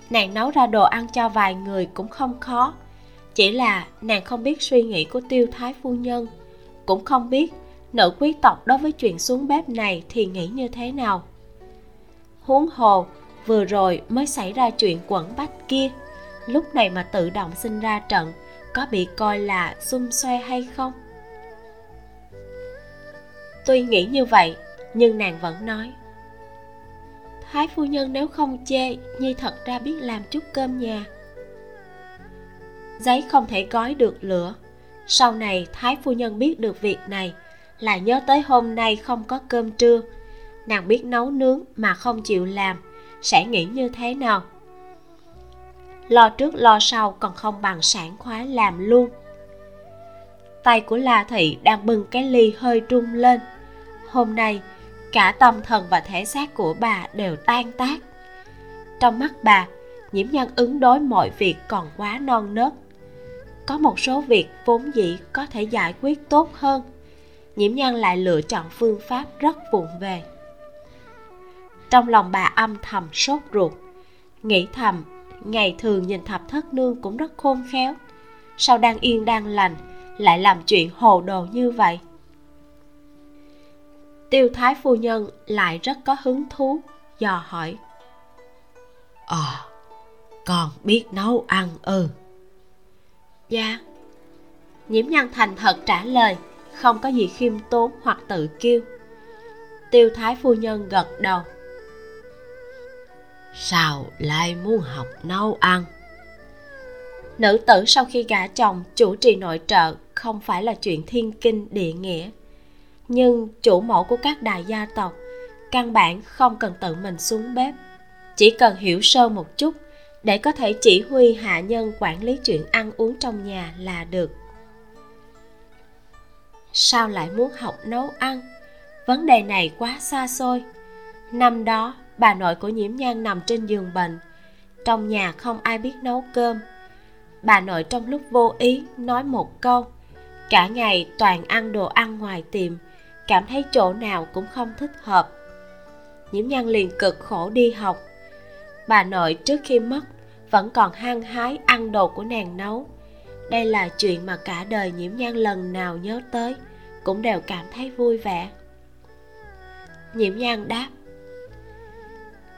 A: Nàng nấu ra đồ ăn cho vài người cũng không khó. Chỉ là nàng không biết suy nghĩ của tiêu thái phu nhân. Cũng không biết nữ quý tộc đối với chuyện xuống bếp này thì nghĩ như thế nào. Huống hồ, vừa rồi mới xảy ra chuyện quẩn bách kia. Lúc này mà tự động sinh ra trận, có bị coi là xung xoe hay không? Tuy nghĩ như vậy, nhưng nàng vẫn nói thái phu nhân nếu không chê, nhi thật ra biết làm chút cơm nhà. Giấy không thể gói được lửa. Sau này, thái phu nhân biết được việc này, là nhớ tới hôm nay không có cơm trưa. Nàng biết nấu nướng mà không chịu làm, sẽ nghĩ như thế nào? Lo trước lo sau còn không bằng sản khoái làm luôn. Tay của la thị đang bưng cái ly hơi trung lên. Hôm nay cả tâm thần và thể xác của bà đều tan tác. Trong mắt bà, nhiễm nhân ứng đối mọi việc còn quá non nớt. Có một số việc vốn dĩ có thể giải quyết tốt hơn. Nhiễm nhân lại lựa chọn phương pháp rất vụng về. Trong lòng bà âm thầm sốt ruột, nghĩ thầm, ngày thường nhìn thập thất nương cũng rất khôn khéo. Sao đang yên đang lành, lại làm chuyện hồ đồ như vậy? Tiêu thái phu nhân lại rất có hứng thú dò hỏi.
B: Ờ à, con biết nấu ăn ư? Ừ.
A: dạ. Nhiễm nhân thành thật trả lời không có gì khiêm tốn hoặc tự kiêu. Tiêu thái phu nhân gật đầu.
B: Sao lại muốn học nấu ăn?
A: Nữ tử sau khi gả chồng chủ trì nội trợ không phải là chuyện thiên kinh địa nghĩa nhưng chủ mẫu của các đại gia tộc, căn bản không cần tự mình xuống bếp. Chỉ cần hiểu sơ một chút, để có thể chỉ huy hạ nhân quản lý chuyện ăn uống trong nhà là được. Sao lại muốn học nấu ăn? Vấn đề này quá xa xôi. Năm đó, bà nội của nhiễm nhan nằm trên giường bệnh. Trong nhà không ai biết nấu cơm. Bà nội trong lúc vô ý nói một câu, cả ngày toàn ăn đồ ăn ngoài tiệm cảm thấy chỗ nào cũng không thích hợp. Nhiễm nhan liền cực khổ đi học. Bà nội trước khi mất vẫn còn hăng hái ăn đồ của nàng nấu. Đây là chuyện mà cả đời nhiễm nhan lần nào nhớ tới cũng đều cảm thấy vui vẻ. Nhiễm nhan đáp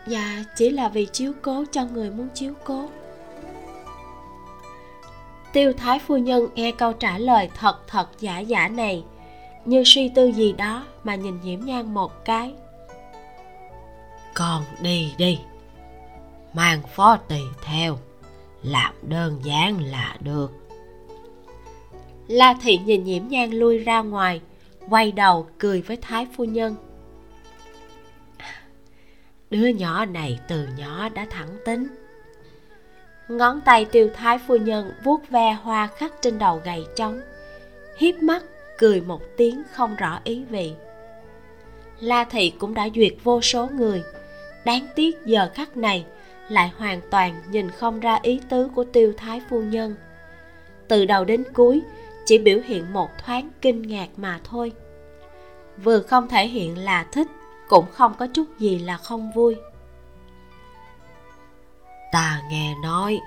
A: dạ chỉ là vì chiếu cố cho người muốn chiếu cố. Tiêu thái phu nhân nghe câu trả lời thật thật giả giả này như suy tư gì đó mà nhìn nhiễm nhan một cái.
B: Con đi đi. Mang phó tỳ theo. Làm đơn giản là được.
A: La thị nhìn nhiễm nhan lui ra ngoài quay đầu cười với thái phu nhân.
B: Đứa nhỏ này từ nhỏ đã thẳng tính.
A: Ngón tay tiêu thái phu nhân vuốt ve hoa khắc trên đầu gầy trống hiếp mắt cười một tiếng không rõ ý vị. La thị cũng đã duyệt vô số người. Đáng tiếc giờ khắc này, lại hoàn toàn nhìn không ra ý tứ của tiêu thái phu nhân. Từ đầu đến cuối, chỉ biểu hiện một thoáng kinh ngạc mà thôi. Vừa không thể hiện là thích, cũng không có chút gì là không vui.
B: Ta nghe nói,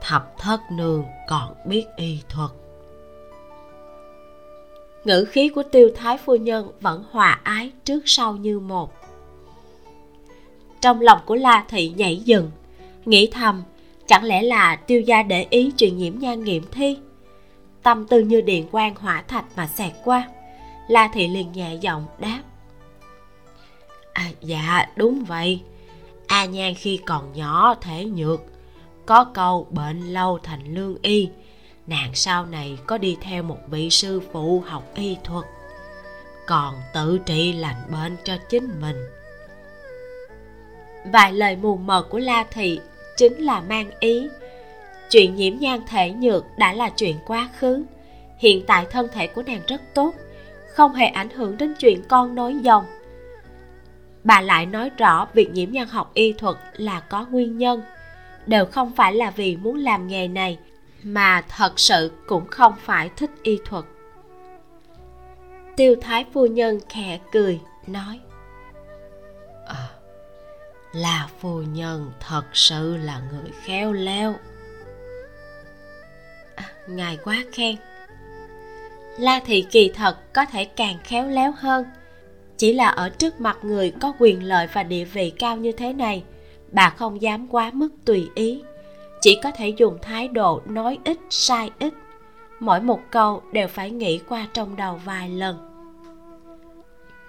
B: thập thất nương còn biết y thuật
A: ngữ khí của tiêu thái phu nhân vẫn hòa ái trước sau như một. Trong lòng của la thị nhảy dừng nghĩ thầm chẳng lẽ là tiêu gia để ý chuyện nhiễm nhan nghiệm thi? Tâm tư như điện quang hỏa thạch mà xẹt qua la thị liền nhẹ giọng đáp.
B: À, dạ đúng vậy. A nhan khi còn nhỏ thể nhược có câu bệnh lâu thành lương y nàng sau này có đi theo một vị sư phụ học y thuật, còn tự trị lành bệnh cho chính mình.
A: Vài lời mù mờ của la thị chính là mang ý. Chuyện nhiễm nhan thể nhược đã là chuyện quá khứ. Hiện tại thân thể của nàng rất tốt, không hề ảnh hưởng đến chuyện con nối dòng. Bà lại nói rõ việc nhiễm nhan học y thuật là có nguyên nhân. Đều không phải là vì muốn làm nghề này mà thật sự cũng không phải thích y thuật. Tiêu thái phu nhân khẽ cười nói
B: à, là phu nhân thật sự là người khéo léo.
A: À, ngài quá khen. La thị kỳ thật có thể càng khéo léo hơn. Chỉ là ở trước mặt người có quyền lợi và địa vị cao như thế này bà không dám quá mức tùy ý chỉ có thể dùng thái độ nói ít, sai ít. Mỗi một câu đều phải nghĩ qua trong đầu vài lần.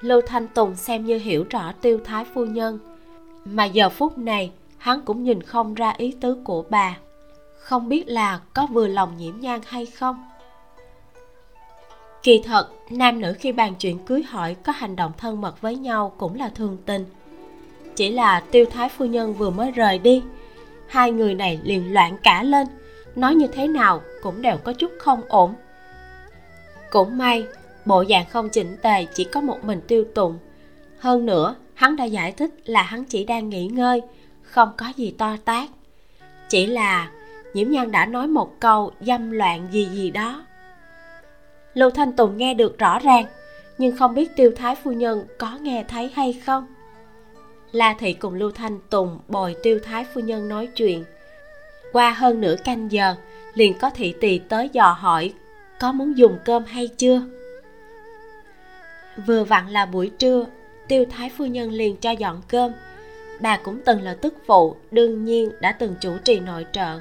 A: Lưu thanh tùng xem như hiểu rõ tiêu thái phu nhân, mà giờ phút này hắn cũng nhìn không ra ý tứ của bà. Không biết là có vừa lòng nhiễm nhan hay không. Kỳ thật, nam nữ khi bàn chuyện cưới hỏi có hành động thân mật với nhau cũng là thường tình. Chỉ là tiêu thái phu nhân vừa mới rời đi hai người này liền loạn cả lên. Nói như thế nào cũng đều có chút không ổn. Cũng may, bộ dạng không chỉnh tề chỉ có một mình tiêu tụng hơn nữa, hắn đã giải thích là hắn chỉ đang nghỉ ngơi, không có gì to tát. Chỉ là nhiễm nhan đã nói một câu dâm loạn gì gì đó. Lưu thanh tùng nghe được rõ ràng, nhưng không biết tiêu thái phu nhân có nghe thấy hay không la thị cùng lưu thanh tùng bồi tiêu thái phu nhân nói chuyện. Qua hơn nửa canh giờ, liền có thị tỳ tới dò hỏi, có muốn dùng cơm hay chưa? Vừa vặn là buổi trưa, tiêu thái phu nhân liền cho dọn cơm. Bà cũng từng là tức phụ, đương nhiên đã từng chủ trì nội trợ.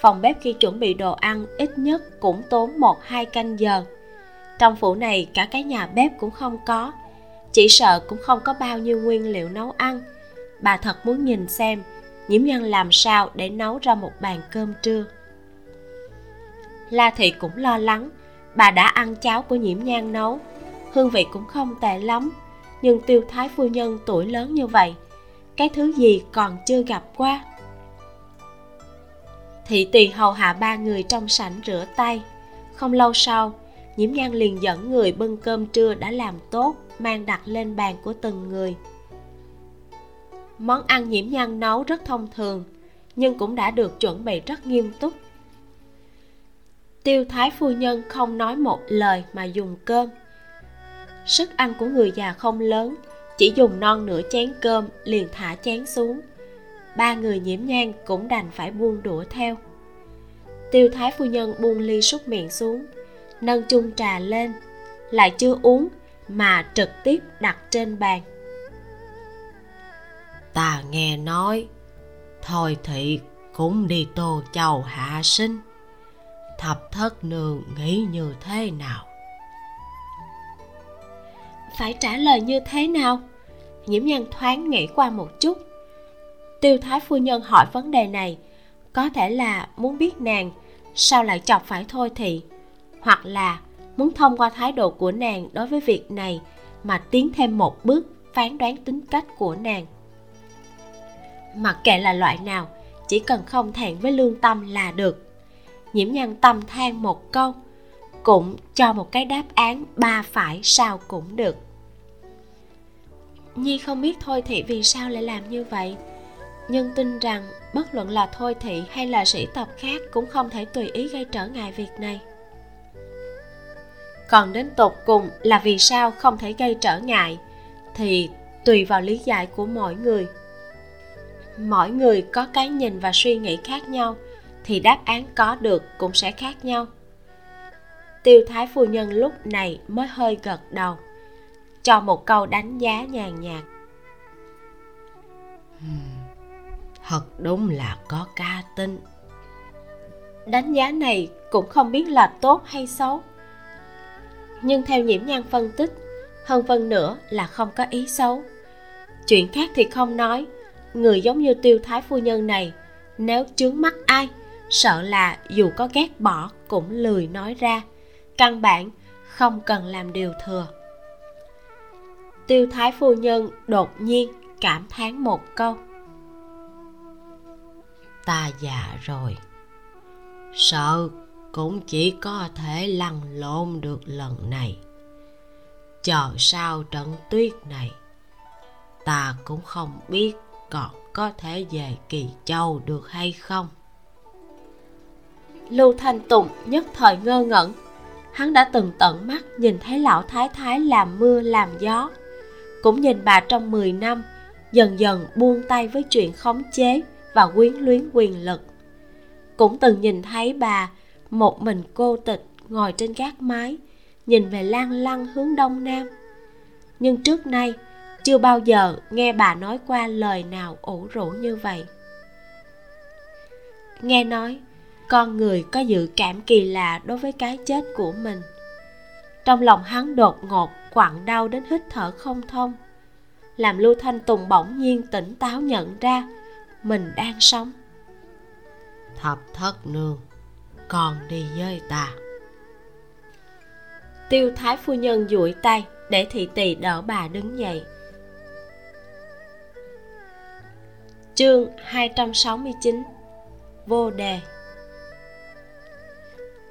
A: Phòng bếp khi chuẩn bị đồ ăn ít nhất cũng tốn một hai canh giờ. Trong phủ này cả cái nhà bếp cũng không có chỉ sợ cũng không có bao nhiêu nguyên liệu nấu ăn. Bà thật muốn nhìn xem nhiễm nhân làm sao để nấu ra một bàn cơm trưa. La thị cũng lo lắng, bà đã ăn cháo của nhiễm nhan nấu. Hương vị cũng không tệ lắm, nhưng tiêu thái phu nhân tuổi lớn như vậy, cái thứ gì còn chưa gặp qua. Thị tỳ hầu hạ ba người trong sảnh rửa tay. Không lâu sau, nhiễm nhan liền dẫn người bưng cơm trưa đã làm tốt mang đặt lên bàn của từng người. Món ăn nhiễm nhan nấu rất thông thường, nhưng cũng đã được chuẩn bị rất nghiêm túc. Tiêu thái phu nhân không nói một lời mà dùng cơm. Sức ăn của người già không lớn, chỉ dùng non nửa chén cơm liền thả chén xuống. Ba người nhiễm nhan cũng đành phải buông đũa theo. Tiêu thái phu nhân buông ly súc miệng xuống, nâng chung trà lên, lại chưa uống mà trực tiếp đặt trên bàn.
B: Ta nghe nói thôi thị cũng đi tô châu hạ sinh. Thập thất nương nghĩ như thế nào?
A: Phải trả lời như thế nào? Nhiễm nhân thoáng nghĩ qua một chút. Tiêu thái phu nhân hỏi vấn đề này có thể là muốn biết nàng sao lại chọc phải thôi thị hoặc là muốn thông qua thái độ của nàng đối với việc này mà tiến thêm một bước phán đoán tính cách của nàng. Mặc kệ là loại nào, chỉ cần không thẹn với lương tâm là được. Nhiễm nhân tâm than một câu, cũng cho một cái đáp án ba phải sao cũng được. Nhi không biết thôi thị vì sao lại làm như vậy, nhưng tin rằng bất luận là thôi thị hay là sĩ tộc khác cũng không thể tùy ý gây trở ngại việc này còn đến tột cùng là vì sao không thể gây trở ngại thì tùy vào lý giải của mỗi người. Mỗi người có cái nhìn và suy nghĩ khác nhau thì đáp án có được cũng sẽ khác nhau. Tiêu thái phu nhân lúc này mới hơi gật đầu cho một câu đánh giá nhàn nhạt.
B: Thật đúng là có ca tính.
A: Đánh giá này cũng không biết là tốt hay xấu nhưng theo nhiễm nhan phân tích, hơn phân nữa là không có ý xấu. Chuyện khác thì không nói, người giống như tiêu thái phu nhân này, nếu chướng mắt ai, sợ là dù có ghét bỏ cũng lười nói ra, căn bản không cần làm điều thừa. Tiêu thái phu nhân đột nhiên cảm thán một câu.
B: Ta già rồi, sợ cũng chỉ có thể lăn lộn được lần này. Chờ sau trận tuyết này, ta cũng không biết còn có thể về kỳ châu được hay không.
A: Lưu thanh tùng nhất thời ngơ ngẩn. Hắn đã từng tận mắt nhìn thấy lão thái thái làm mưa, làm gió. Cũng nhìn bà trong 10 năm, dần dần buông tay với chuyện khống chế và quyến luyến quyền lực. Cũng từng nhìn thấy bà một mình cô tịch ngồi trên gác mái, nhìn về lan lăng hướng đông nam. Nhưng trước nay, chưa bao giờ nghe bà nói qua lời nào ủ rũ như vậy. Nghe nói, con người có dự cảm kỳ lạ đối với cái chết của mình. Trong lòng hắn đột ngột, quặn đau đến hít thở không thông. Làm lưu thanh tùng bỗng nhiên tỉnh táo nhận ra, mình đang sống.
B: Thập thất nương còn đi với ta.
A: Tiêu thái phu nhân duỗi tay để thị tỳ đỡ bà đứng dậy. Chương 269 vô đề.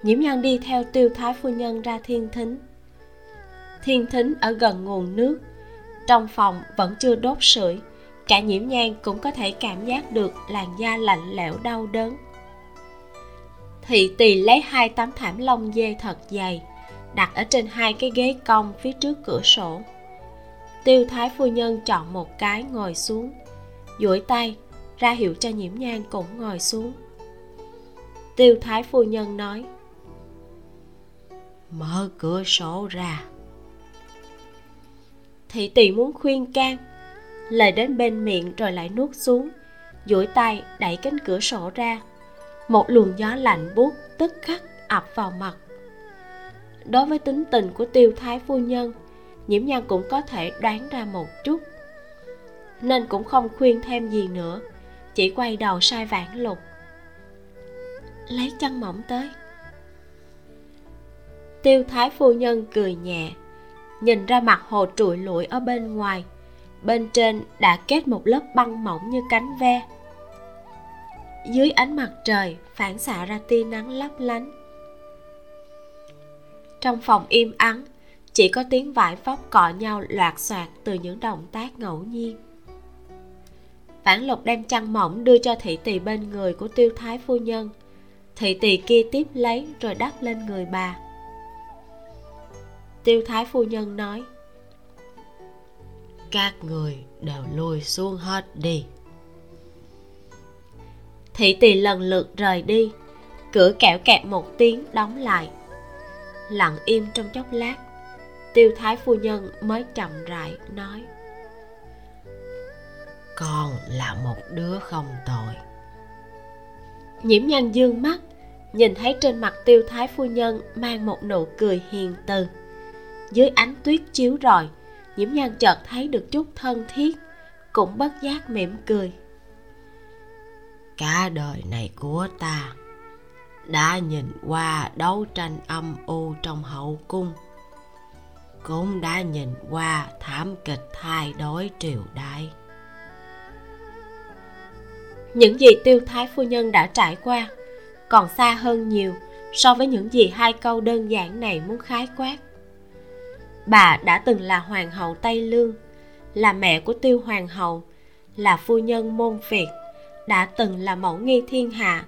A: Nhiễm nhân đi theo tiêu thái phu nhân ra thiên thính. Thiên thính ở gần nguồn nước, trong phòng vẫn chưa đốt sưởi. Cả nhiễm nhang cũng có thể cảm giác được làn da lạnh lẽo đau đớn thị tỳ lấy hai tấm thảm lông dê thật dày, đặt ở trên hai cái ghế cong phía trước cửa sổ. Tiêu thái phu nhân chọn một cái ngồi xuống, duỗi tay ra hiệu cho nhiễm Nhan cũng ngồi xuống. Tiêu thái phu nhân nói,
B: mở cửa sổ ra.
A: Thị tỳ muốn khuyên can lời đến bên miệng rồi lại nuốt xuống, duỗi tay đẩy cánh cửa sổ ra một luồng gió lạnh buốt tức khắc ập vào mặt. Đối với tính tình của tiêu thái phu nhân, nhiễm nhan cũng có thể đoán ra một chút. Nên cũng không khuyên thêm gì nữa, chỉ quay đầu sai vãn lục. Lấy chăn mỏng tới. Tiêu thái phu nhân cười nhẹ, nhìn ra mặt hồ trụi lụi ở bên ngoài. Bên trên đã kết một lớp băng mỏng như cánh ve dưới ánh mặt trời phản xạ ra tia nắng lấp lánh. Trong phòng im ắng, chỉ có tiếng vải vóc cọ nhau loạt xoạt từ những động tác ngẫu nhiên. Vãn lục đem chăn mỏng đưa cho thị tỳ bên người của tiêu thái phu nhân. Thị tỳ kia tiếp lấy rồi đắp lên người bà. Tiêu thái phu nhân nói,
B: các người đều lùi xuống hết đi
A: thị tỳ lần lượt rời đi. Cửa kẹo kẹt một tiếng đóng lại. Lặng im trong chốc lát tiêu thái phu nhân mới chậm rãi nói.
B: Con là một đứa không tội
A: nhiễm nhân dương mắt nhìn thấy trên mặt tiêu thái phu nhân mang một nụ cười hiền từ. Dưới ánh tuyết chiếu rọi nhiễm nhan chợt thấy được chút thân thiết cũng bất giác mỉm cười
B: cả đời này của ta đã nhìn qua đấu tranh âm u trong hậu cung, cũng đã nhìn qua thảm kịch thay đổi triều đại.
A: Những gì tiêu thái phu nhân đã trải qua còn xa hơn nhiều so với những gì hai câu đơn giản này muốn khái quát. Bà đã từng là hoàng hậu tây lương, là mẹ của tiêu hoàng hậu, là phu nhân môn việt đã từng là mẫu nghi thiên hạ,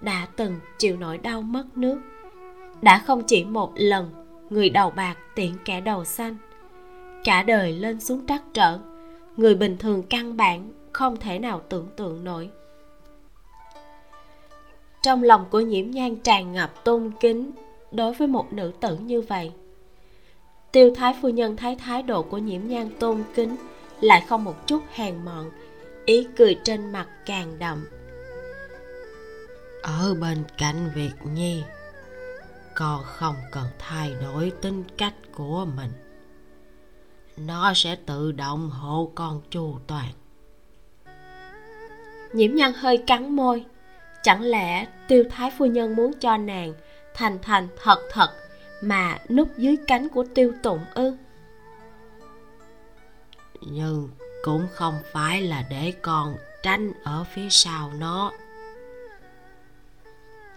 A: đã từng chịu nỗi đau mất nước. Đã không chỉ một lần, người đầu bạc tiện kẻ đầu xanh. Cả đời lên xuống trắc trở, người bình thường căn bản không thể nào tưởng tượng nổi. Trong lòng của nhiễm nhan tràn ngập tôn kính đối với một nữ tử như vậy, tiêu thái phu nhân thấy thái độ của nhiễm nhan tôn kính lại không một chút hèn mọn ý cười trên mặt càng đậm.
B: Ở bên cạnh việc nhi con không cần thay đổi tính cách của mình. Nó sẽ tự động hộ con chu toàn.
A: Nhiễm nhân hơi cắn môi. Chẳng lẽ tiêu thái phu nhân muốn cho nàng thành thành thật thật mà núp dưới cánh của tiêu tụng ư?
B: Nhưng cũng không phải là để con tranh ở phía sau nó.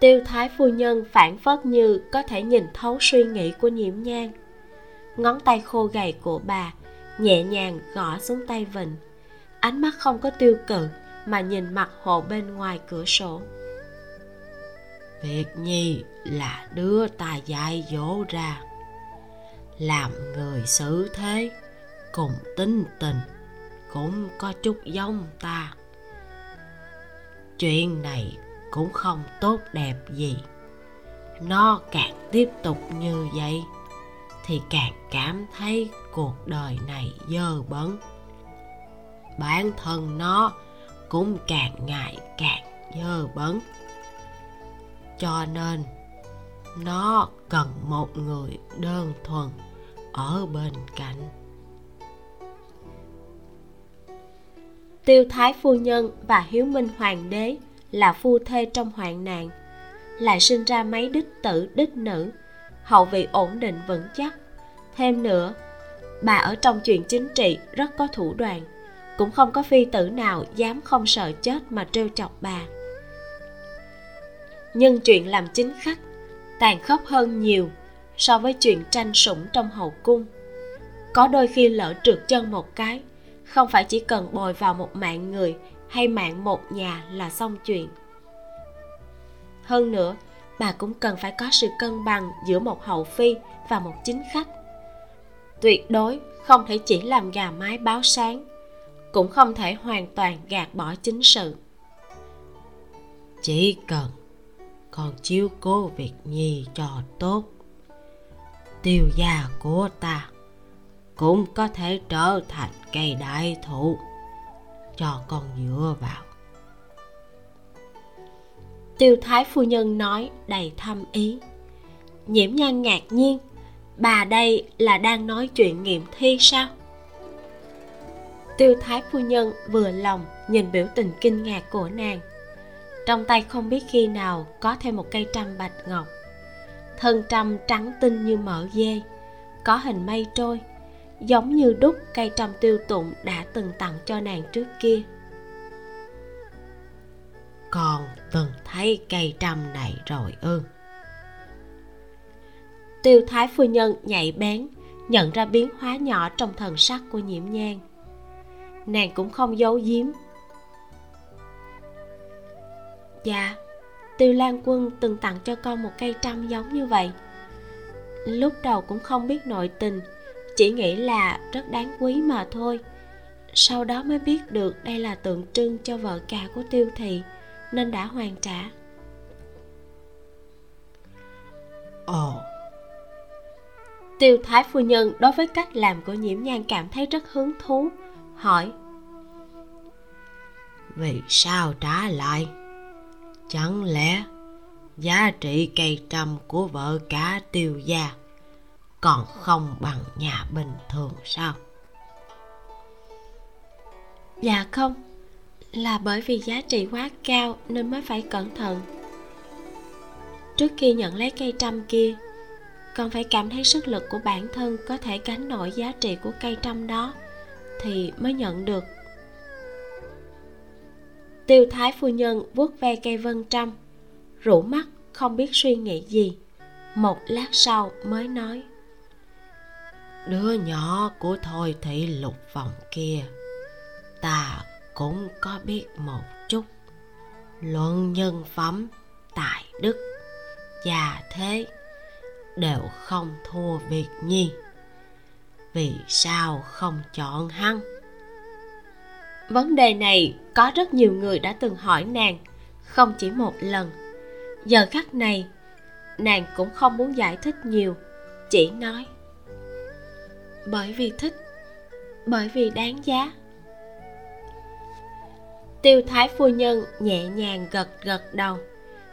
A: Tiêu thái phu nhân phản phất như có thể nhìn thấu suy nghĩ của nhiễm nhang ngón tay khô gầy của bà nhẹ nhàng gõ xuống tay vịnh ánh mắt không có tiêu cự mà nhìn mặt hồ bên ngoài cửa sổ.
B: Việc nhi là đứa ta dạy dỗ ra làm người xử thế cùng tính tình cũng có chút giống ta. Chuyện này cũng không tốt đẹp gì. Nó càng tiếp tục như vậy, thì càng cảm thấy cuộc đời này dơ bẩn. Bản thân nó cũng càng ngày càng dơ bẩn. Cho nên, nó cần một người đơn thuần ở bên cạnh.
A: Tiêu thái phu nhân và hiếu minh hoàng đế là phu thê trong hoạn nạn, lại sinh ra mấy đích tử, đích nữ. Hậu vị ổn định, vững chắc. Thêm nữa, bà ở trong chuyện chính trị rất có thủ đoạn, cũng không có phi tử nào dám không sợ chết mà trêu chọc bà. Nhưng chuyện làm chính khách tàn khốc hơn nhiều so với chuyện tranh sủng trong hậu cung. Có đôi khi lỡ trượt chân một cái không phải chỉ cần bồi vào một mạng người hay mạng một nhà là xong chuyện. Hơn nữa, bà cũng cần phải có sự cân bằng giữa một hậu phi và một chính khách. Tuyệt đối không thể chỉ làm gà mái báo sáng, cũng không thể hoàn toàn gạt bỏ chính sự.
B: Chỉ cần còn chiếu cố việc nhi cho tốt, tiêu gia của ta cũng có thể trở thành cây đại thụ cho con dựa vào.
A: Tiêu thái phu nhân nói đầy thâm ý. Nhiễm nhan ngạc nhiên, bà đây là đang nói chuyện nghiệm thi sao? Tiêu thái phu nhân vừa lòng nhìn biểu tình kinh ngạc của nàng. Trong tay không biết khi nào có thêm một cây trăm bạch ngọc. Thân trăm trắng tinh như mỡ dê, có hình mây trôi giống như đúc cây trăm tiêu tụng đã từng tặng cho nàng trước kia.
B: Còn từng thấy cây trăm này rồi ư?
A: Tiêu thái phu nhân nhạy bén nhận ra biến hóa nhỏ trong thần sắc của nhiễm nhang nàng cũng không giấu giếm. Dạ tiêu lan quân từng tặng cho con một cây trăm giống như vậy. Lúc đầu cũng không biết nội tình chỉ nghĩ là rất đáng quý mà thôi. Sau đó mới biết được đây là tượng trưng cho vợ cả của tiêu thị nên đã hoàn trả.
B: Ồ.
A: Tiêu thái phu nhân đối với cách làm của nhiễm nhan cảm thấy rất hứng thú hỏi.
B: Vì sao trả lại? Chẳng lẽ giá trị cây trăm của vợ cả tiêu gia còn không bằng nhà bình thường sao?
A: Dạ không, là bởi vì giá trị quá cao nên mới phải cẩn thận. Trước khi nhận lấy cây trăm kia, con phải cảm thấy sức lực của bản thân có thể gánh nổi giá trị của cây trăm đó thì mới nhận được. Tiêu thái phu nhân vuốt ve cây vân trăm, rủ mắt không biết suy nghĩ gì. Một lát sau mới nói
B: đứa nhỏ của thôi thị lục vòng kia. Ta cũng có biết một chút. Luận nhân phẩm, tài đức và thế đều không thua việc nhi. Vì sao không chọn hắn?
A: Vấn đề này có rất nhiều người đã từng hỏi nàng, không chỉ một lần. Giờ khắc này, nàng cũng không muốn giải thích nhiều, chỉ nói bởi vì thích, bởi vì đáng giá. Tiêu thái phu nhân nhẹ nhàng gật gật đầu,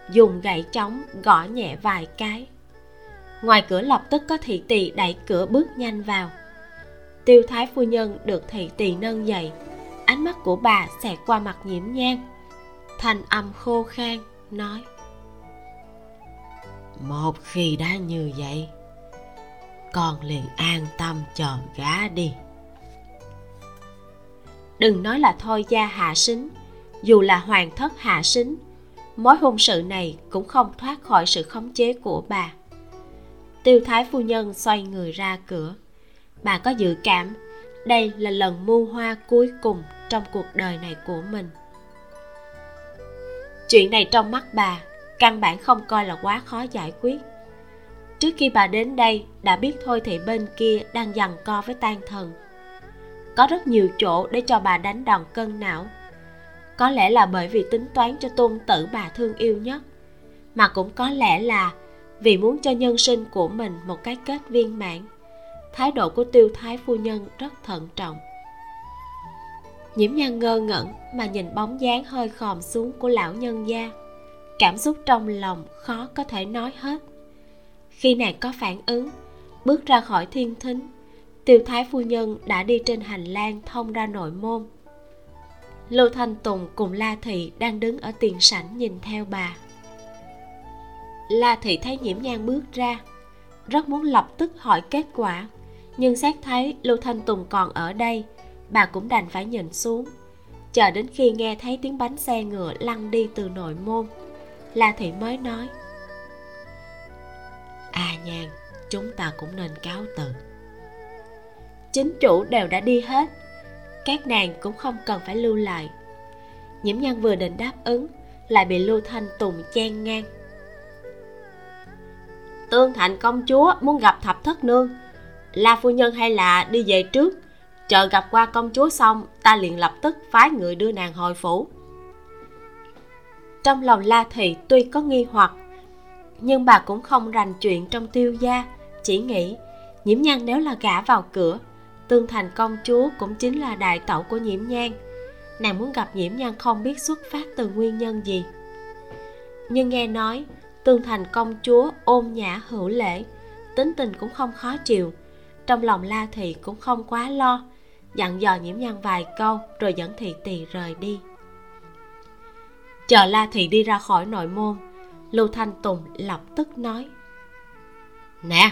A: dùng gậy trống gõ nhẹ vài cái. Ngoài cửa lập tức có thị tỳ đẩy cửa bước nhanh vào. Tiêu thái phu nhân được thị tỳ nâng dậy, ánh mắt của bà xẹt qua mặt nhiễm nhang, thành âm khô khan, nói,
B: một khi đã như vậy con liền an tâm chờ gá đi.
A: Đừng nói là thôi gia hạ sính, dù là hoàng thất hạ sính, mối hôn sự này cũng không thoát khỏi sự khống chế của bà. Tiêu thái phu nhân xoay người ra cửa. Bà có dự cảm, đây là lần mua hoa cuối cùng trong cuộc đời này của mình. Chuyện này trong mắt bà căn bản không coi là quá khó giải quyết trước khi bà đến đây, đã biết thôi thì bên kia đang giằng co với tan thần. Có rất nhiều chỗ để cho bà đánh đòn cân não. Có lẽ là bởi vì tính toán cho tôn tử bà thương yêu nhất, mà cũng có lẽ là vì muốn cho nhân sinh của mình một cái kết viên mãn. Thái độ của tiêu thái phu nhân rất thận trọng. Nhiễm nhan ngơ ngẩn mà nhìn bóng dáng hơi khòm xuống của lão nhân gia. Cảm xúc trong lòng khó có thể nói hết khi nàng có phản ứng, bước ra khỏi thiên thính. Tiêu thái phu nhân đã đi trên hành lang thông ra nội môn. Lưu thanh tùng cùng la thị đang đứng ở tiền sảnh nhìn theo bà. La thị thấy nhiễm nhan bước ra, rất muốn lập tức hỏi kết quả, nhưng xét thấy lưu thanh tùng còn ở đây, bà cũng đành phải nhìn xuống. Chờ đến khi nghe thấy tiếng bánh xe ngựa lăn đi từ nội môn, la thị mới nói
B: à nhàn chúng ta cũng nên cáo từ.
A: Chính chủ đều đã đi hết các nàng cũng không cần phải lưu lại. Nhiễm nhân vừa định đáp ứng lại bị lưu thanh tùng chen ngang. Tương thành công chúa muốn gặp thập thất nương. La phu nhân hay là đi về trước chờ gặp qua công chúa xong ta liền lập tức phái người đưa nàng hồi phủ. Trong lòng la thị tuy có nghi hoặc nhưng bà cũng không rành chuyện trong tiêu gia, chỉ nghĩ, nhiễm nhan nếu là gả vào cửa, tương thành công chúa cũng chính là đại tẩu của nhiễm nhan. Nàng muốn gặp nhiễm nhan không biết xuất phát từ nguyên nhân gì. Nhưng nghe nói, tương thành công chúa ôn nhã hữu lễ, tính tình cũng không khó chịu, trong lòng la thị cũng không quá lo, dặn dò nhiễm nhan vài câu rồi dẫn thị tỳ rời đi. Chờ la thị đi ra khỏi nội môn lưu thanh tùng lập tức nói.
B: Nè,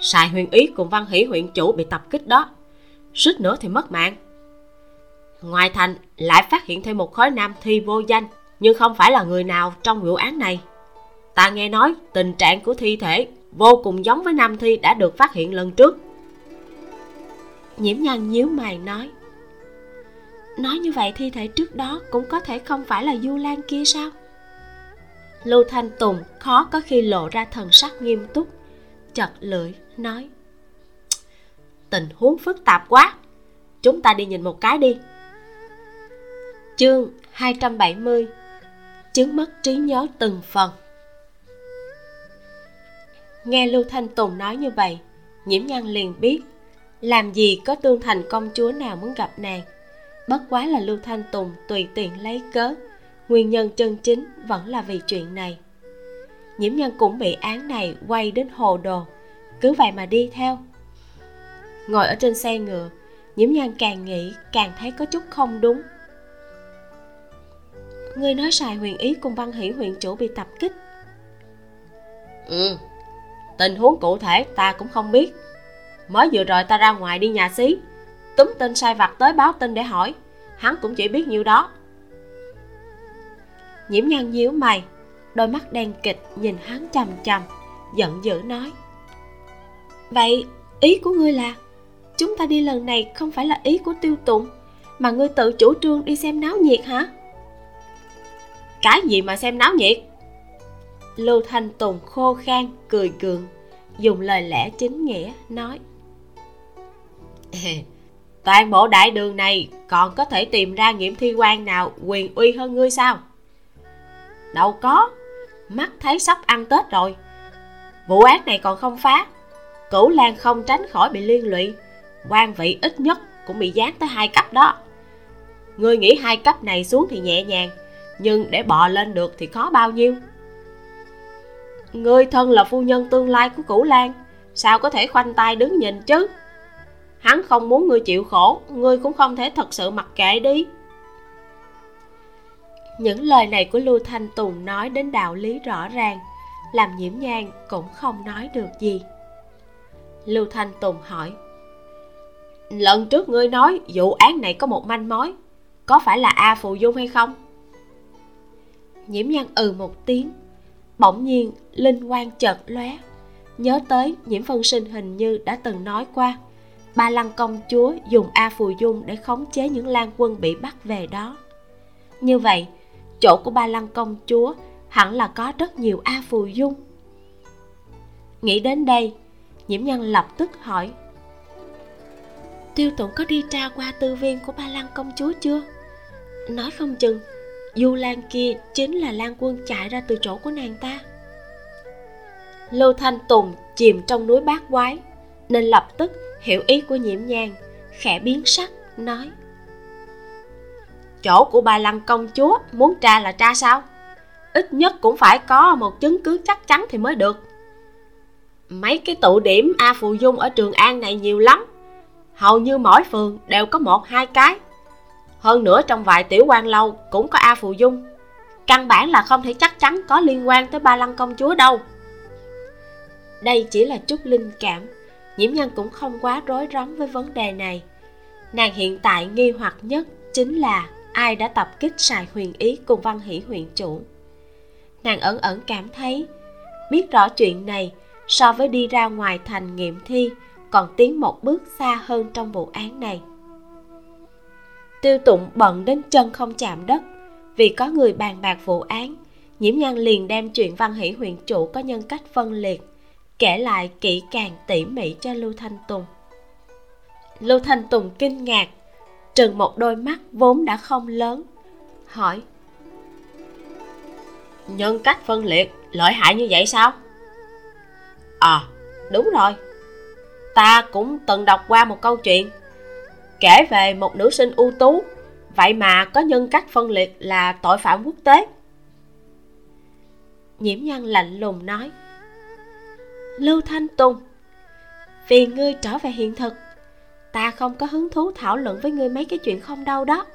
B: sài huyền ý cùng văn hỷ huyện chủ bị tập kích đó. Suýt nữa thì mất mạng. Ngoài thành lại phát hiện thêm một khối nam thi vô danh, nhưng không phải là người nào trong vụ án này. Ta nghe nói tình trạng của thi thể vô cùng giống với nam thi đã được phát hiện lần trước.
A: Nhiễm nhan nhíu mày nói nói như vậy thi thể trước đó cũng có thể không phải là du lan kia sao? Lưu thanh tùng khó có khi lộ ra thần sắc nghiêm túc chật lưỡi nói,
B: tình huống phức tạp quá, chúng ta đi nhìn một cái đi.
A: Chương 270 chứng mất trí nhớ từng phần. Nghe lưu thanh tùng nói như vậy, nhiễm Nhan liền biết làm gì có tương thành công chúa nào muốn gặp nàng. Bất quá là lưu thanh tùng tùy tiện lấy cớ nguyên nhân chân chính vẫn là vì chuyện này. Nhiễm nhân cũng bị án này quay đến hồ đồ. Cứ vậy mà đi theo. Ngồi ở trên xe ngựa, nhiễm nhân càng nghĩ càng thấy có chút không đúng. Người nói xài huyền ý cùng văn hỷ huyện chủ bị tập kích.
B: Ừ tình huống cụ thể ta cũng không biết. Mới vừa rồi ta ra ngoài đi nhà xí. Túm tên sai vặt tới báo tin để hỏi. Hắn cũng chỉ biết nhiêu đó
A: nhiễm nhan nhíu mày, đôi mắt đen kịch nhìn hắn chằm chằm, giận dữ nói. Vậy, ý của ngươi là, chúng ta đi lần này không phải là ý của tiêu tụng mà ngươi tự chủ trương đi xem náo nhiệt hả?
B: Cái gì mà xem náo nhiệt?
A: Lưu thanh tùng khô khan, cười gượng, dùng lời lẽ chính nghĩa nói.
B: Toàn bộ đại đường này còn có thể tìm ra nghiệm thi quan nào quyền uy hơn ngươi sao? Đâu có. Mắt thấy sắp ăn tết rồi. Vụ án này còn không phá. Cửu lan không tránh khỏi bị liên lụy. Quan vị ít nhất cũng bị giáng tới hai cấp đó. Người nghĩ hai cấp này xuống thì nhẹ nhàng, Nhưng để bò lên được thì khó bao nhiêu. Người thân là phu nhân tương lai của Cửu Lan, Sao có thể khoanh tay đứng nhìn chứ? Hắn không muốn ngươi chịu khổ Ngươi cũng không thể thật sự mặc kệ đi.
A: Những lời này của Lưu Thanh Tùng nói đến đạo lý rõ ràng Làm nhiễm nhang cũng không nói được gì. Lưu Thanh Tùng hỏi
B: Lần trước ngươi nói vụ án này có một manh mối Có phải là A Phù Dung hay không?
A: Nhiễm nhang ừ một tiếng Bỗng nhiên linh quang chợt lóe. Nhớ tới nhiễm phân sinh hình như đã từng nói qua Ba lăng công chúa dùng A Phù Dung để khống chế những lan quân bị bắt về đó. Như vậy, chỗ của ba lăng công chúa hẳn là có rất nhiều A Phù Dung Nghĩ đến đây, nhiễm nhân lập tức hỏi Tiêu tụng có đi tra qua tư viên của ba lăng công chúa chưa? Nói không chừng Du Lan kia chính là Lan Quân chạy ra từ chỗ của nàng ta Lưu Thanh Tùng chìm trong núi bát quái Nên lập tức hiểu ý của nhiễm nhang Khẽ biến sắc nói
B: Chỗ của bà Lăng công chúa, muốn tra là tra sao? Ít nhất cũng phải có một chứng cứ chắc chắn thì mới được. Mấy cái tụ điểm A Phù Dung ở Trường An này nhiều lắm. Hầu như mỗi phường đều có một, hai cái. Hơn nữa trong vài tiểu quan lâu cũng có A Phù Dung. Căn bản là không thể chắc chắn có liên quan tới ba lăng công chúa đâu.
A: Đây chỉ là chút linh cảm. Nhiễm nhân cũng không quá rối rắm với vấn đề này. Nàng hiện tại nghi hoặc nhất chính là ai đã tập kích xài huyền ý cùng văn hỷ huyện chủ. Nàng ẩn ẩn cảm thấy, Biết rõ chuyện này, so với đi ra ngoài thành nghiệm thi, còn tiến một bước xa hơn trong vụ án này. Tiêu tụng bận đến chân không chạm đất, vì có người bàn bạc vụ án, nhiễm nhan liền đem chuyện văn hỷ huyện chủ có nhân cách phân liệt, kể lại kỹ càng tỉ mỉ cho lưu thanh tùng. Lưu thanh tùng kinh ngạc trừng một đôi mắt vốn đã không lớn, hỏi.
B: Nhân cách phân liệt, lợi hại như vậy sao? À đúng rồi. Ta cũng từng đọc qua một câu chuyện. Kể về một nữ sinh ưu tú, vậy mà có nhân cách phân liệt là tội phạm quốc tế.
A: Nhiễm nhân lạnh lùng nói. Lưu thanh tùng, vì ngươi trở về hiện thực ta không có hứng thú thảo luận với ngươi mấy cái chuyện không đâu đó.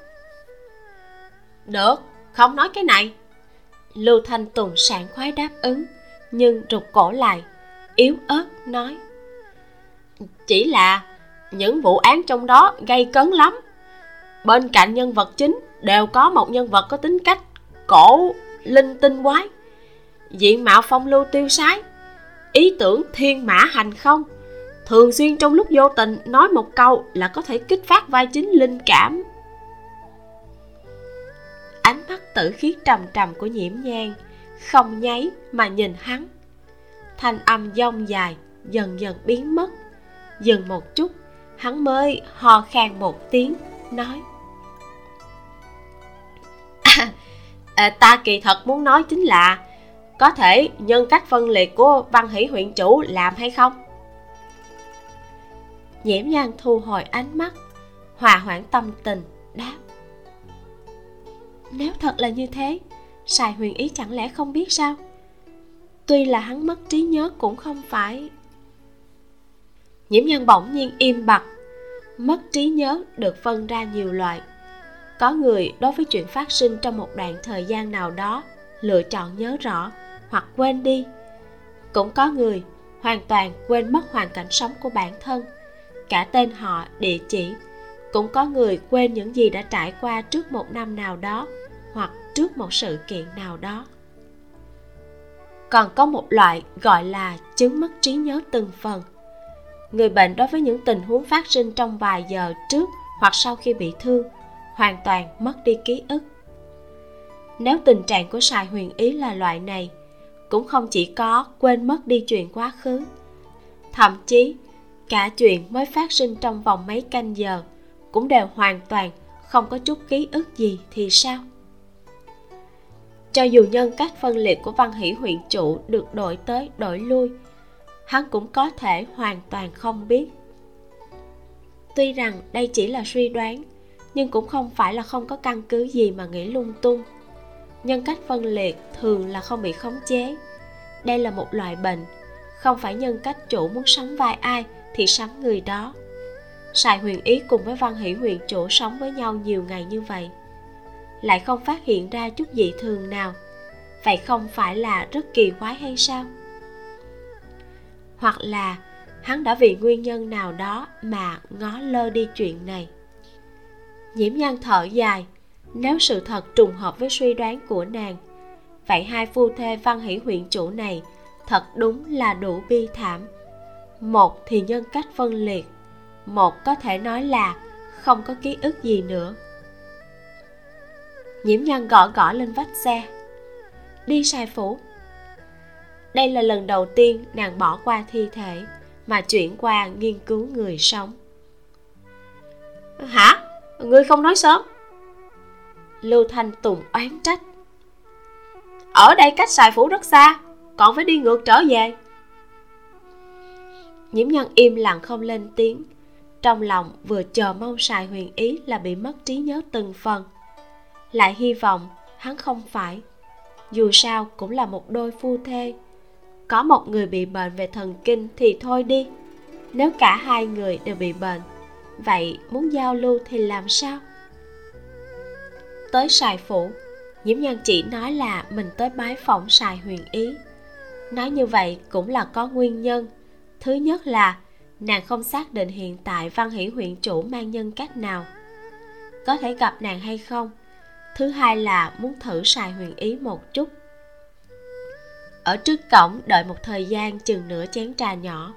B: Được không nói cái này.
A: Lưu thanh tùng sảng khoái đáp ứng nhưng rụt cổ lại yếu ớt nói.
B: Chỉ là những vụ án trong đó gây cấn lắm. Bên cạnh nhân vật chính đều có một nhân vật có tính cách cổ linh tinh quái. Diện mạo phong lưu tiêu sái ý tưởng thiên mã hành không thường xuyên trong lúc vô tình nói một câu là có thể kích phát vai chính linh cảm.
A: Ánh mắt tử khí trầm trầm của nhiễm nhang không nháy mà nhìn hắn. Thanh âm dông dài dần dần biến mất. Dừng một chút hắn mới ho khan một tiếng nói.
B: À, à, ta kỳ thật muốn nói chính là có thể nhân cách phân liệt của văn hỷ huyện chủ làm hay không?
A: Nhiễm nhan thu hồi ánh mắt, hòa hoãn tâm tình, đáp. Nếu thật là như thế, sài huyền ý chẳng lẽ không biết sao? Tuy là hắn mất trí nhớ cũng không phải. Nhiễm nhân bỗng nhiên im bặt, mất trí nhớ được phân ra nhiều loại. Có người đối với chuyện phát sinh trong một đoạn thời gian nào đó lựa chọn nhớ rõ hoặc quên đi. Cũng có người hoàn toàn quên mất hoàn cảnh sống của bản thân cả tên họ, địa chỉ. Cũng có người quên những gì đã trải qua trước một năm nào đó, hoặc trước một sự kiện nào đó. Còn có một loại gọi là chứng mất trí nhớ từng phần. Người bệnh đối với những tình huống phát sinh trong vài giờ trước hoặc sau khi bị thương, hoàn toàn mất đi ký ức. Nếu tình trạng của sài huyền ý là loại này, cũng không chỉ có quên mất đi chuyện quá khứ, thậm chí cả chuyện mới phát sinh trong vòng mấy canh giờ cũng đều hoàn toàn không có chút ký ức gì thì sao? Cho dù nhân cách phân liệt của văn hỷ huyện chủ được đổi tới đổi lui, hắn cũng có thể hoàn toàn không biết. Tuy rằng đây chỉ là suy đoán, nhưng cũng không phải là không có căn cứ gì mà nghĩ lung tung. Nhân cách phân liệt thường là không bị khống chế. Đây là một loại bệnh, không phải nhân cách chủ muốn sống vai ai thì sắm người đó. Sài huyền ý cùng với văn hỷ huyền chủ sống với nhau nhiều ngày như vậy, lại không phát hiện ra chút dị thường nào. Vậy không phải là rất kỳ quái hay sao? Hoặc là hắn đã vì nguyên nhân nào đó mà ngó lơ đi chuyện này? Nhiễm nhan thở dài, nếu sự thật trùng hợp với suy đoán của nàng, vậy hai phu thê văn hỷ huyện chủ này thật đúng là đủ bi thảm một thì nhân cách phân liệt. Một có thể nói là không có ký ức gì nữa. Nhiễm nhân gõ gõ lên vách xe. Đi sai phủ. Đây là lần đầu tiên nàng bỏ qua thi thể mà chuyển qua nghiên cứu người sống. Hả? Ngươi không nói sớm. Lưu thanh tùng oán trách. Ở đây cách xài phủ rất xa còn phải đi ngược trở về nhiễm nhân im lặng không lên tiếng. Trong lòng vừa chờ mong sài huyền ý là bị mất trí nhớ từng phần. Lại hy vọng hắn không phải. Dù sao cũng là một đôi phu thê. Có một người bị bệnh về thần kinh thì thôi đi. Nếu cả hai người đều bị bệnh, vậy muốn giao lưu thì làm sao? Tới sài phủ, nhiễm nhân chỉ nói là mình tới bái phỏng sài huyền ý. Nói như vậy cũng là có nguyên nhân thứ nhất là, nàng không xác định hiện tại văn hỷ huyện chủ mang nhân cách nào. Có thể gặp nàng hay không? Thứ hai là muốn thử xài huyền ý một chút. Ở trước cổng đợi một thời gian chừng nửa chén trà nhỏ,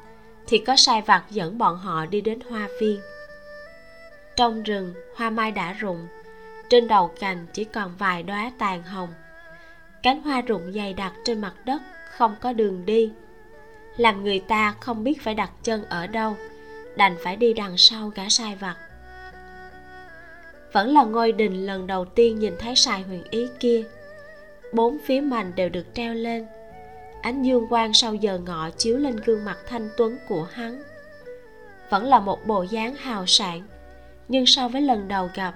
A: thì có sai vặt dẫn bọn họ đi đến hoa viên. Trong rừng, hoa mai đã rụng. Trên đầu cành chỉ còn vài đóa tàn hồng. Cánh hoa rụng dày đặc trên mặt đất, không có đường đi làm người ta không biết phải đặt chân ở đâu, đành phải đi đằng sau gã sai vặt. Vẫn là ngôi đình lần đầu tiên nhìn thấy sài huyền ý kia. Bốn phía mành đều được treo lên. Ánh dương quang sau giờ ngọ chiếu lên gương mặt thanh tuấn của hắn. Vẫn là một bộ dáng hào sảng, nhưng so với lần đầu gặp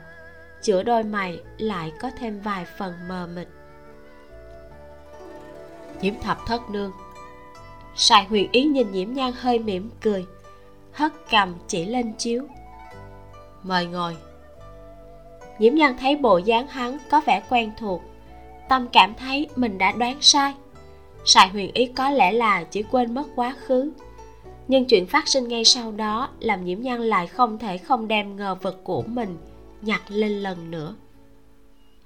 A: giữa đôi mày lại có thêm vài phần mờ mịt. Nhiễm thập thất nương sài huyền ý nhìn nhiễm nhan hơi mỉm cười. Hất cầm chỉ lên chiếu. Mời ngồi. Nhiễm nhan thấy bộ dáng hắn có vẻ quen thuộc. Tâm cảm thấy mình đã đoán sai. Sài huyền ý có lẽ là chỉ quên mất quá khứ. Nhưng chuyện phát sinh ngay sau đó làm nhiễm nhan lại không thể không đem ngờ vật của mình nhặt lên lần nữa.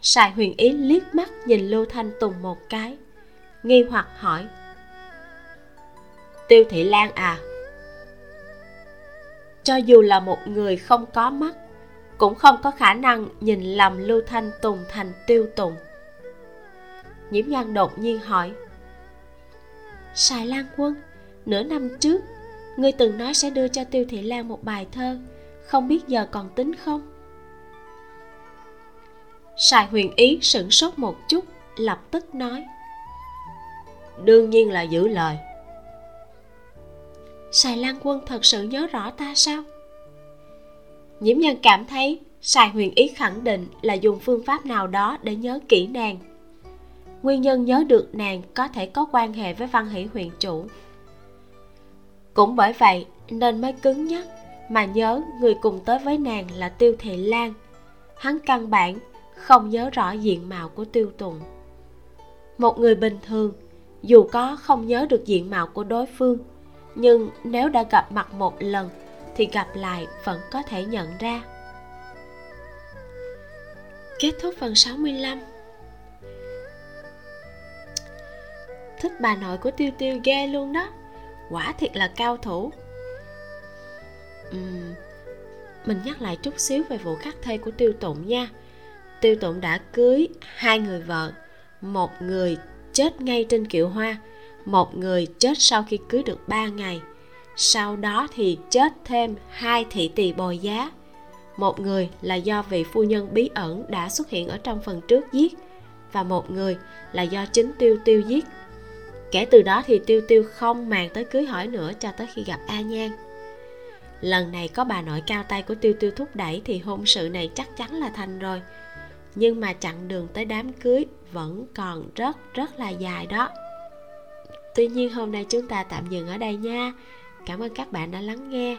A: Sài huyền ý liếc mắt nhìn lưu thanh tùng một cái, nghi hoặc hỏi tiêu thị lan à. Cho dù là một người không có mắt, cũng không có khả năng nhìn lầm lưu thanh tùng thành tiêu tùng. Nhiễm nhan đột nhiên hỏi, sài lan quân, nửa năm trước, ngươi từng nói sẽ đưa cho tiêu thị lan một bài thơ, không biết giờ còn tính không? Sài huyền ý sửng sốt một chút, lập tức nói, đương nhiên là giữ lời sài lan quân thật sự nhớ rõ ta sao? Nhiễm nhân cảm thấy sài huyền ý khẳng định là dùng phương pháp nào đó để nhớ kỹ nàng. Nguyên nhân nhớ được nàng có thể có quan hệ với văn hỷ huyện chủ. Cũng bởi vậy, nên mới cứng nhắc mà nhớ người cùng tới với nàng là tiêu thị lan. Hắn căn bản không nhớ rõ diện mạo của tiêu tùng. Một người bình thường, dù có không nhớ được diện mạo của đối phương nhưng nếu đã gặp mặt một lần thì gặp lại vẫn có thể nhận ra. Kết thúc phần 65 Thích bà nội của Tiêu Tiêu ghê luôn đó. Quả thiệt là cao thủ. Uhm, Mình nhắc lại chút xíu về vụ khắc thê của Tiêu Tụng nha. Tiêu Tụng đã cưới hai người vợ Một người chết ngay trên kiệu hoa một người chết sau khi cưới được ba ngày. Sau đó thì chết thêm hai thị tỳ bồi giá. Một người là do vị phu nhân bí ẩn đã xuất hiện ở trong phần trước giết và một người là do chính tiêu tiêu giết kể từ đó thì tiêu tiêu không màng tới cưới hỏi nữa cho tới khi gặp a nhan. Lần này có bà nội cao tay của tiêu tiêu thúc đẩy thì hôn sự này chắc chắn là thành rồi. Nhưng mà chặng đường tới đám cưới vẫn còn rất rất là dài đó tuy nhiên hôm nay chúng ta tạm dừng ở đây nha. Cảm ơn các bạn đã lắng nghe.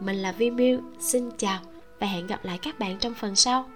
A: Mình là vi miu, xin chào và hẹn gặp lại các bạn trong phần sau.